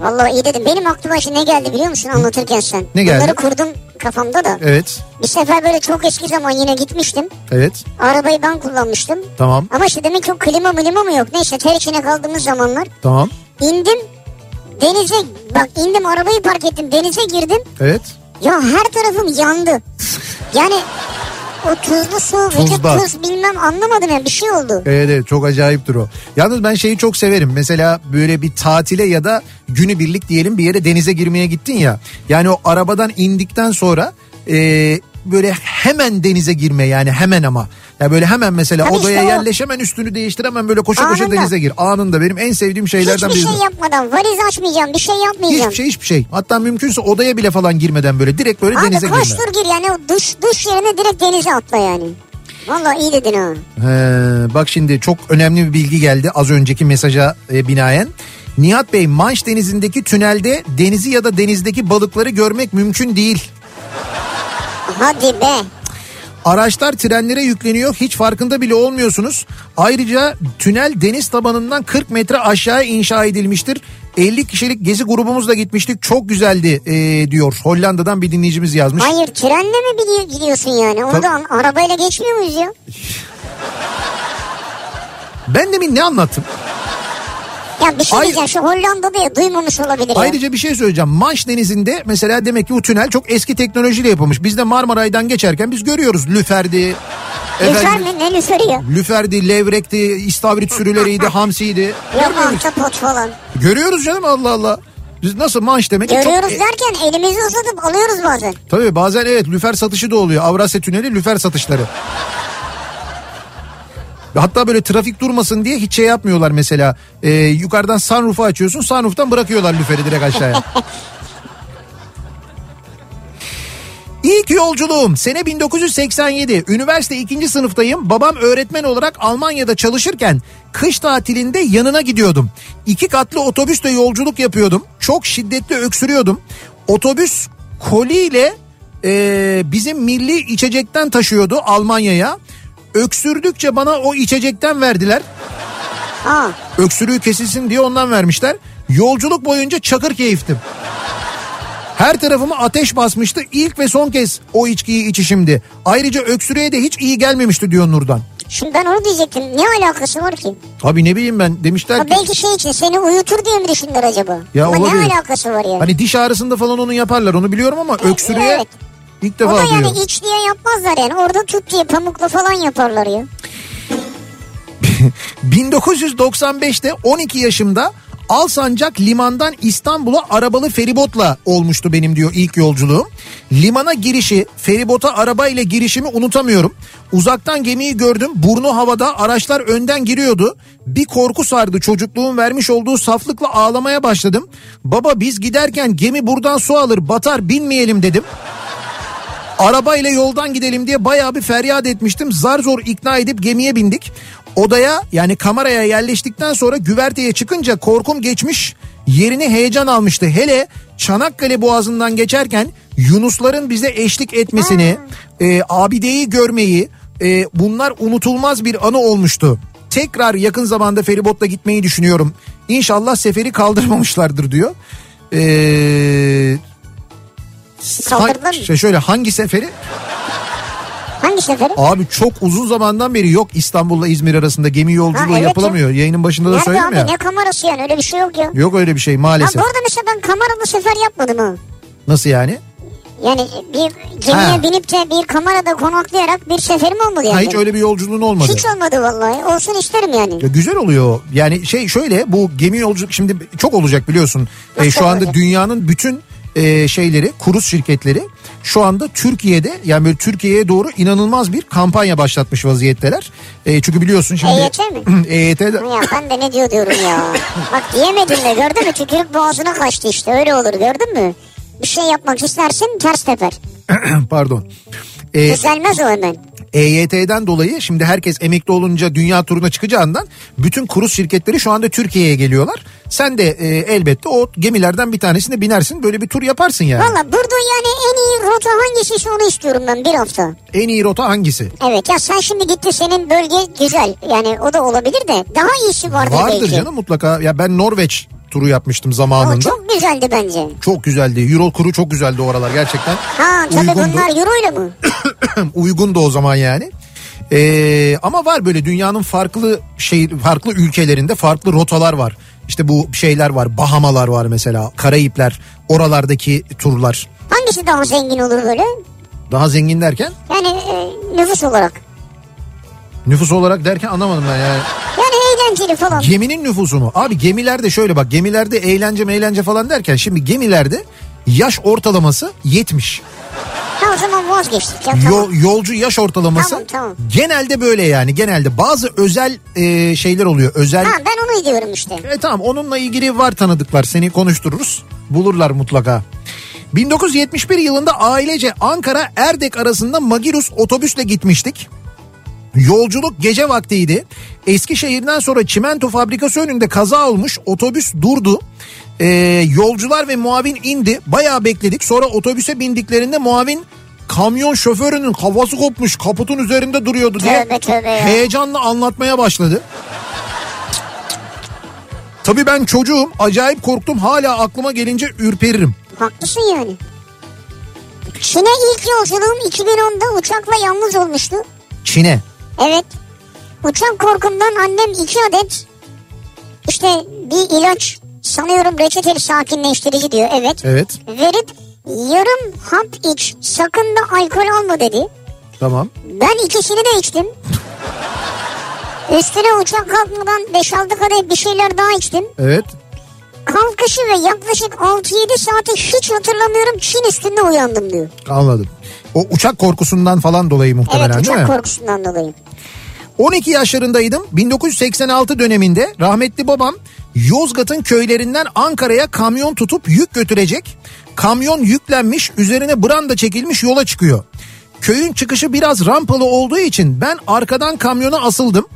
Vallahi iyi dedim. Benim aklıma şimdi ne geldi biliyor musun anlatırken sen? Ne geldi? Bunları kurdum kafamda da. Evet Bir sefer böyle çok eski zaman yine gitmiştim. evet Arabayı ben kullanmıştım. tamam Ama işte demek ki o klima milima mı yok? Neyse ter içine kaldığımız zamanlar. tamam İndim denize bak indim arabayı park ettim denize girdim. evet. Ya her tarafım yandı. Yani o tuzlu su, vücut Tuzda. tuz bilmem anlamadım ya bir şey oldu. Evet evet çok acayiptir o. Yalnız ben şeyi çok severim. Mesela böyle bir tatile ya da günübirlik diyelim bir yere denize girmeye gittin ya. Yani o arabadan indikten sonra e, böyle hemen denize girme yani hemen ama. Ya böyle hemen mesela Tabii odaya işte o. yerleş hemen üstünü değiştir hemen böyle koşa koşa Anında. denize gir. Anında benim en sevdiğim şeylerden Hiçbir biri. şey yapmadan valiz açmayacağım bir şey yapmayacağım. Hiçbir şey hiçbir şey. Hatta mümkünse odaya bile falan girmeden böyle direkt böyle Abi denize girme. koştur gir yani o duş, duş yerine direkt denize atla yani. Vallahi iyi dedin ha. He, bak şimdi çok önemli bir bilgi geldi az önceki mesaja e, binaen. Nihat Bey Manş denizindeki tünelde denizi ya da denizdeki balıkları görmek mümkün değil. Hadi be. Araçlar trenlere yükleniyor hiç farkında bile olmuyorsunuz. Ayrıca tünel deniz tabanından 40 metre aşağı inşa edilmiştir. 50 kişilik gezi grubumuzla gitmiştik çok güzeldi e, diyor. Hollanda'dan bir dinleyicimiz yazmış. Hayır trenle mi gidiyorsun yani? Orada an- arabayla geçmiyor muyuz ya? Ben demin ne anlattım? Ya bir şey Ay- diyeceğim şu Hollanda'da ya duymamış olabilir ya. Ayrıca bir şey söyleyeceğim. Manş Denizi'nde mesela demek ki bu tünel çok eski teknolojiyle yapılmış. Biz de Marmaray'dan geçerken biz görüyoruz. Lüferdi. Lüfer mi? Ne lüferi ya? Lüferdi, levrekti, istavrit sürüleriydi, hamsiydi. Yok ahtapot falan. Görüyoruz canım Allah Allah. Biz nasıl manş demek Görüyoruz çok... derken elimizi uzatıp alıyoruz bazen. Tabii bazen evet lüfer satışı da oluyor. Avrasya Tüneli lüfer satışları. Hatta böyle trafik durmasın diye hiç şey yapmıyorlar mesela. Ee, yukarıdan sunroof'u açıyorsun sunroof'tan bırakıyorlar lüferi direkt aşağıya. İlk yolculuğum sene 1987 üniversite ikinci sınıftayım babam öğretmen olarak Almanya'da çalışırken kış tatilinde yanına gidiyordum. İki katlı otobüsle yolculuk yapıyordum çok şiddetli öksürüyordum otobüs koliyle e, bizim milli içecekten taşıyordu Almanya'ya öksürdükçe bana o içecekten verdiler Aa, öksürüğü kesilsin diye ondan vermişler yolculuk boyunca çakır keyiftim. Her tarafıma ateş basmıştı. İlk ve son kez o içkiyi içişimdi. Ayrıca öksürüğe de hiç iyi gelmemişti diyor Nurdan. şimdi ben onu diyecektim. Ne alakası var ki? Abi ne bileyim ben demişler ki belki şey için seni uyutur diye mi düşündüler acaba? Ya Ama olabilir. ne alakası var ya? hani diş ağrısında falan onu yaparlar onu biliyorum ama öksürüğe evet. İlk o defa da yani diyor. iç diye yapmazlar yani. Orada tut diye pamukla falan yaparlar ya. 1995'te 12 yaşımda Alsancak limandan İstanbul'a arabalı feribotla olmuştu benim diyor ilk yolculuğum. Limana girişi, feribota arabayla girişimi unutamıyorum. Uzaktan gemiyi gördüm, burnu havada, araçlar önden giriyordu. Bir korku sardı çocukluğun vermiş olduğu saflıkla ağlamaya başladım. Baba biz giderken gemi buradan su alır, batar binmeyelim dedim. Arabayla yoldan gidelim diye bayağı bir feryat etmiştim. Zar zor ikna edip gemiye bindik. Odaya yani kameraya yerleştikten sonra güverteye çıkınca korkum geçmiş. Yerini heyecan almıştı. Hele Çanakkale Boğazı'ndan geçerken Yunusların bize eşlik etmesini, e, abideyi görmeyi e, bunlar unutulmaz bir anı olmuştu. Tekrar yakın zamanda feribotla gitmeyi düşünüyorum. İnşallah seferi kaldırmamışlardır diyor. Eee Kaldırdılar mı? şey şöyle hangi seferi? Hangi seferi? Abi çok uzun zamandan beri yok İstanbul'la İzmir arasında gemi yolculuğu Ha, evet yapılamıyor. Yayının başında da Nerede söyledim abi ya. ne kamerası yani öyle bir şey yok ya. Yok öyle bir şey Ha, maalesef. bu arada mesela ben kameralı sefer yapmadım ha. Nasıl yani? Yani bir gemiye Ha. binip de bir kamerada konaklayarak bir seferim olmadı yani. Ha, hiç öyle bir yolculuğun olmadı. Hiç olmadı vallahi. Olsun isterim yani. Ya güzel oluyor. Yani şey şöyle bu gemi yolculuk şimdi çok olacak biliyorsun. Nasıl E, şu anda olacak? dünyanın bütün e, şeyleri, kruz şirketleri şu anda Türkiye'de yani böyle Türkiye'ye doğru inanılmaz bir kampanya başlatmış vaziyetteler. E, çünkü biliyorsun şimdi EYT mi? EYT 'de- Ya ben de ne diyor diyorum ya. Bak diyemedim de gördün mü? Tükürük boğazına kaçtı işte öyle olur gördün mü? Bir şey yapmak istersin ters teper. pardon. E, Düzelmez o hemen. EYT'den dolayı şimdi herkes emekli olunca dünya turuna çıkacağından bütün kruz şirketleri şu anda Türkiye'ye geliyorlar. Sen de e, elbette o gemilerden bir tanesine binersin böyle bir tur yaparsın yani. Valla burada yani en iyi rota hangisi onu istiyorum ben bir hafta. En iyi rota hangisi? Evet ya sen şimdi gitti senin bölge güzel. Yani o da olabilir de daha iyisi vardır, Vardır belki. canım mutlaka. Ya ben Norveç turu yapmıştım O zamanında. Çok... çok güzeldi bence. güzeldi. Euro kuru çok güzeldi oralar gerçekten. Ha tabii Uygundu. bunlar euro ile mi? Uygundu o zaman yani. Ee, ama var böyle dünyanın farklı şey farklı ülkelerinde farklı rotalar var. İşte bu şeyler var. Bahamalar var mesela. Karayipler, oralardaki turlar. Hangisi daha zengin olur böyle? Daha zengin derken Yani e, nüfus olarak. nüfus olarak derken anlamadım ben yani. Eğlenceli falan. Geminin nüfusu mu? Abi gemilerde şöyle bak gemilerde eğlence meğlence falan derken şimdi gemilerde yaş ortalaması 70. Ha o zaman vazgeçtik ya tamam. Yol, yolcu yaş ortalaması Tamam, tamam. genelde böyle yani genelde bazı özel e, şeyler oluyor özel Ha ben onu diyorum işte. E tamam onunla ilgili var tanıdıklar seni konuştururuz bulurlar mutlaka. 1971 yılında ailece Ankara Erdek arasında Magirus otobüsle gitmiştik. Yolculuk gece vaktiydi. Eskişehir'den sonra çimento fabrikası önünde kaza olmuş. Otobüs durdu. Ee, yolcular ve muavin indi. Bayağı bekledik. Sonra otobüse bindiklerinde muavin kamyon şoförünün kafası kopmuş kaputun üzerinde duruyordu diye Tövbe tövbe ya. heyecanla anlatmaya başladı. Tabii ben çocuğum acayip korktum hala aklıma gelince ürperirim. Haklısın yani. Çin'e ilk yolculuğum 2010'da uçakla yalnız olmuştu. Çin'e. Evet. Uçak korkumdan annem iki adet işte bir ilaç sanıyorum reçeteli sakinleştirici diyor. Evet. Evet Verip yarım hap iç sakın da alkol alma dedi. tamam. Ben ikisini de içtim. Üstüne uçak kalkmadan 5-6 kadeh bir şeyler daha içtim. Evet. Kalkışı ve yaklaşık 6-7 saati hiç hatırlamıyorum Çin üstünde uyandım diyor. Anladım. O uçak korkusundan falan dolayı muhtemelen Evet değil uçak mi? korkusundan dolayı. 12 yaşlarındaydım. 1986 döneminde rahmetli babam Yozgat'ın köylerinden Ankara'ya kamyon tutup yük götürecek. Kamyon yüklenmiş, üzerine branda çekilmiş yola çıkıyor. Köyün çıkışı biraz rampalı olduğu için ben arkadan kamyona asıldım.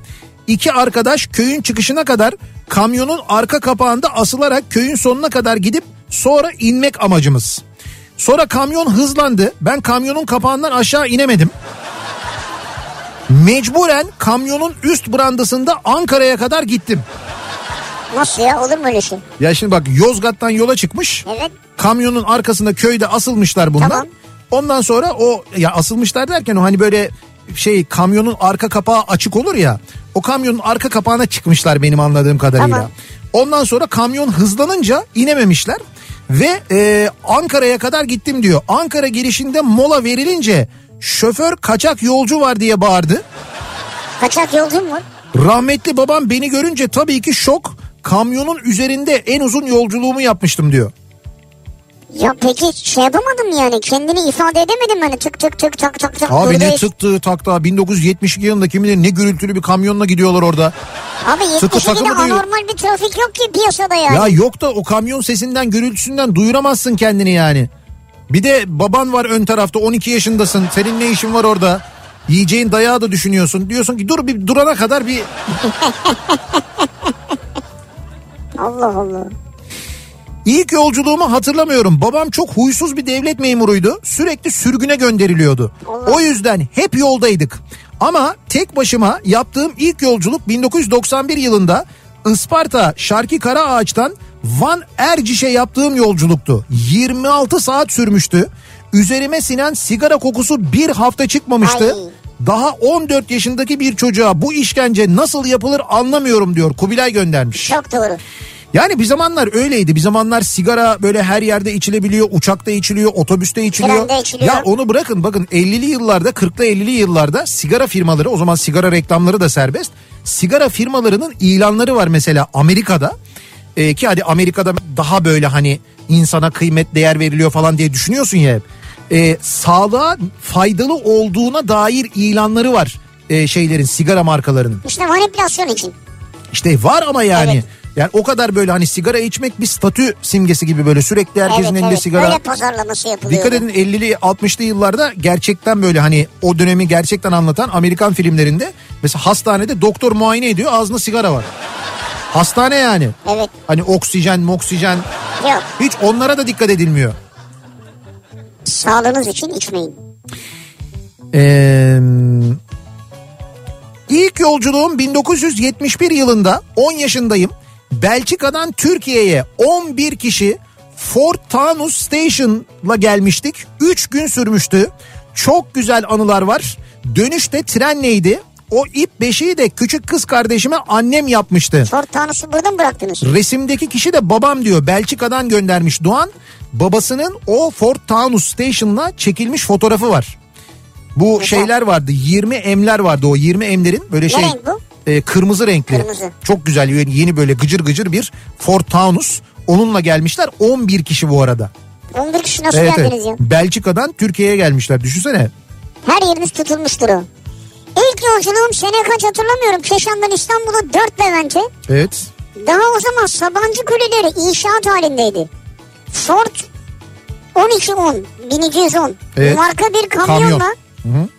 İki arkadaş köyün çıkışına kadar kamyonun arka kapağında asılarak köyün sonuna kadar gidip sonra inmek amacımız. Sonra kamyon hızlandı. Ben kamyonun kapağından aşağı inemedim. Mecburen kamyonun üst brandasında Ankara'ya kadar gittim. Nasıl ya olur mu öyle şey? Ya şimdi bak Yozgat'tan yola çıkmış. Evet. Kamyonun arkasında köyde asılmışlar bunlar. Tamam. Ondan sonra o ya asılmışlar derken o hani böyle şey kamyonun arka kapağı açık olur ya. O kamyonun arka kapağına çıkmışlar benim anladığım kadarıyla. Tamam. Ondan sonra kamyon hızlanınca inememişler. Ve e, Ankara'ya kadar gittim diyor. Ankara girişinde mola verilince şoför kaçak yolcu var diye bağırdı. Kaçak yolcum var. Rahmetli babam beni görünce tabii ki şok. Kamyonun üzerinde en uzun yolculuğumu yapmıştım diyor. Ya peki şey yapamadım yani kendini ifade edemedim hani tık tık tık tak tak tak. Abi ne tıktı takta 1972 yılında kim bilir ne gürültülü bir kamyonla gidiyorlar orada. Abi Sıkı 72'de takılı diyor. anormal bir trafik yok ki piyasada yani. Ya yok da o kamyon sesinden gürültüsünden duyuramazsın kendini yani. Bir de baban var ön tarafta 12 yaşındasın senin ne işin var orada? Yiyeceğin dayağı da düşünüyorsun. Diyorsun ki dur bir durana kadar bir Allah Allah. İlk yolculuğumu hatırlamıyorum. Babam çok huysuz bir devlet memuruydu. Sürekli sürgüne gönderiliyordu. O yüzden hep yoldaydık. Ama tek başıma yaptığım ilk yolculuk 1991 yılında Isparta Şarki Karaağaç'tan Van Erciş'e yaptığım yolculuktu. 26 saat sürmüştü. Üzerime sinen sigara kokusu bir hafta çıkmamıştı. Ay. Daha 14 yaşındaki bir çocuğa bu işkence nasıl yapılır anlamıyorum diyor. Kubilay göndermiş. Çok doğru. Yani bir zamanlar öyleydi. Bir zamanlar sigara böyle her yerde içilebiliyor. Uçakta içiliyor, otobüste içiliyor. Trende içiliyor. Ya onu bırakın bakın 50'li yıllarda 40'lı 50'li yıllarda sigara firmaları o zaman sigara reklamları da serbest. Sigara firmalarının ilanları var mesela Amerika'da. e, ki hadi Amerika'da daha böyle hani insana kıymet değer veriliyor falan diye düşünüyorsun ya hep. E, sağlığa faydalı olduğuna dair ilanları var e, şeylerin sigara markalarının. İşte manipülasyon için. İşte var ama yani. Evet. Yani o kadar böyle hani sigara içmek bir statü simgesi gibi böyle sürekli herkesin evet elinde evet. sigara. Öyle pazarlaması yapılıyor. Dikkat edin 50'li 60'lı yıllarda gerçekten böyle hani o dönemi gerçekten anlatan Amerikan filmlerinde mesela hastanede doktor muayene ediyor ağzında sigara var. Hastane yani. Evet. Hani oksijen, oksijen Yok. hiç onlara da dikkat edilmiyor. Sağlığınız için içmeyin. Ee, ilk yolculuğum 1971 yılında 10 yaşındayım. Belçika'dan Türkiye'ye 11 kişi Fort Taunus Station'la gelmiştik. 3 gün sürmüştü. Çok güzel anılar var. Dönüşte trenleydi. O ip beşiği de küçük kız kardeşime annem yapmıştı. Fort Taunus'u burada mı bıraktınız? Resimdeki kişi de babam diyor. Belçika'dan göndermiş Doğan. Babasının o Fort Taunus Station'la çekilmiş fotoğrafı var. Bu şeyler vardı 20 emler vardı o 20 emlerin böyle şey renk bu? E, kırmızı renkli. Kırmızı. Çok güzel yeni, böyle gıcır gıcır bir Fort Taunus. Onunla gelmişler 11 kişi bu arada. 11 kişi nasıl Evet, evet. geldiniz ya? Belçika'dan Türkiye'ye gelmişler düşünsene. Her yeriniz tutulmuştur o. İlk yolculuğum sene kaç hatırlamıyorum. Keşan'dan İstanbul'a 4 Levent'e. Evet. Daha o zaman Sabancı Kuleleri inşaat halindeydi. Ford 1210, 1210 Evet. marka bir Kamyon.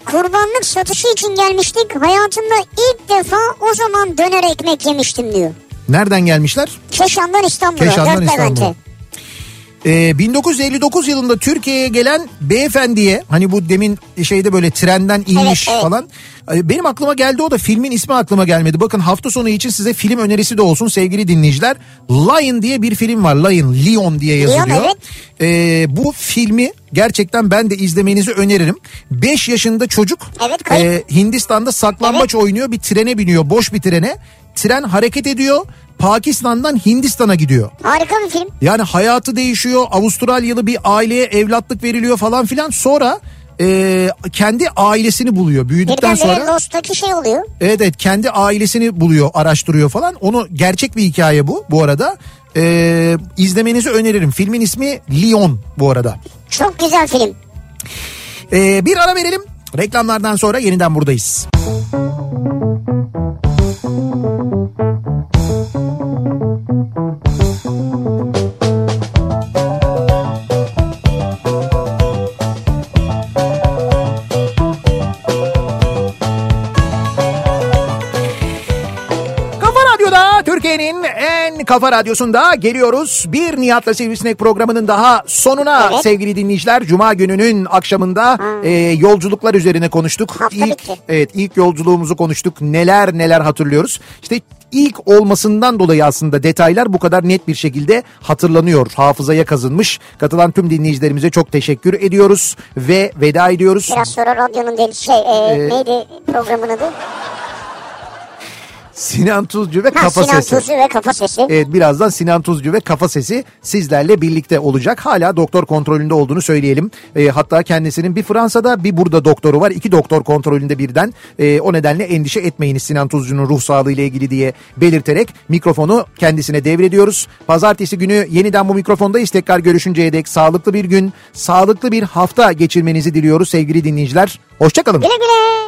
Kurbanlık satışı için gelmiştik. Hayatımda ilk defa o zaman döner ekmek yemiştim diyor. Nereden gelmişler? Keşan'dan İstanbul'a Keşan'dan 4 İstanbul'a. Ee, 1959 yılında Türkiye'ye gelen beyefendiye hani bu demin şeyde böyle trenden inmiş Evet, evet. falan. Benim aklıma geldi o da filmin ismi aklıma gelmedi. Bakın hafta sonu için size film önerisi de olsun sevgili dinleyiciler. Lion diye bir film var. Lion, Leon diye yazılıyor. Leon, evet. Ee, bu filmi gerçekten ben de izlemenizi öneririm. 5 yaşında çocuk Evet, kayıp. e, Hindistan'da saklambaç oynuyor. Bir trene biniyor, boş bir trene. Tren hareket ediyor. Pakistan'dan Hindistan'a gidiyor. Harika bir film. Yani hayatı değişiyor. Avustralyalı bir aileye evlatlık veriliyor falan filan. Sonra e, kendi ailesini buluyor. Büyüdükten sonra Lost'taki şey oluyor. evet evet kendi ailesini buluyor, araştırıyor falan. Onu gerçek bir hikaye bu bu arada. E, izlemenizi öneririm. Filmin ismi Leon bu arada. Çok güzel film. E, bir ara verelim. Reklamlardan sonra yeniden buradayız. Kafa kafa radyosunda geliyoruz. Bir Nihat'la Sivrisinek programının daha sonuna Evet. sevgili dinleyiciler. Cuma gününün akşamında e, yolculuklar üzerine konuştuk. Hafta ilk, evet ilk yolculuğumuzu konuştuk. Neler neler hatırlıyoruz. İşte ilk olmasından dolayı aslında detaylar bu kadar net bir şekilde hatırlanıyor. Hafızaya kazınmış. Katılan tüm dinleyicilerimize çok teşekkür ediyoruz ve veda ediyoruz. Biraz sonra radyonun değil şey e, Ee, neydi programın adı? Sinan Tuzcu ve Ha, Kafa Sinan Sesi. Tuzcu ve Kafa Sesi. Evet birazdan Sinan Tuzcu ve Kafa Sesi sizlerle birlikte olacak. Hala doktor kontrolünde olduğunu söyleyelim. Ee, hatta kendisinin bir Fransa'da bir burada doktoru var. İki doktor kontrolünde birden. Ee, o nedenle endişe etmeyiniz Sinan Tuzcu'nun ruh sağlığı ile ilgili diye belirterek mikrofonu kendisine devrediyoruz. Pazartesi günü yeniden bu mikrofondayız. Tekrar görüşünceye dek sağlıklı bir gün, sağlıklı bir hafta geçirmenizi diliyoruz sevgili dinleyiciler. Hoşçakalın. Güle güle.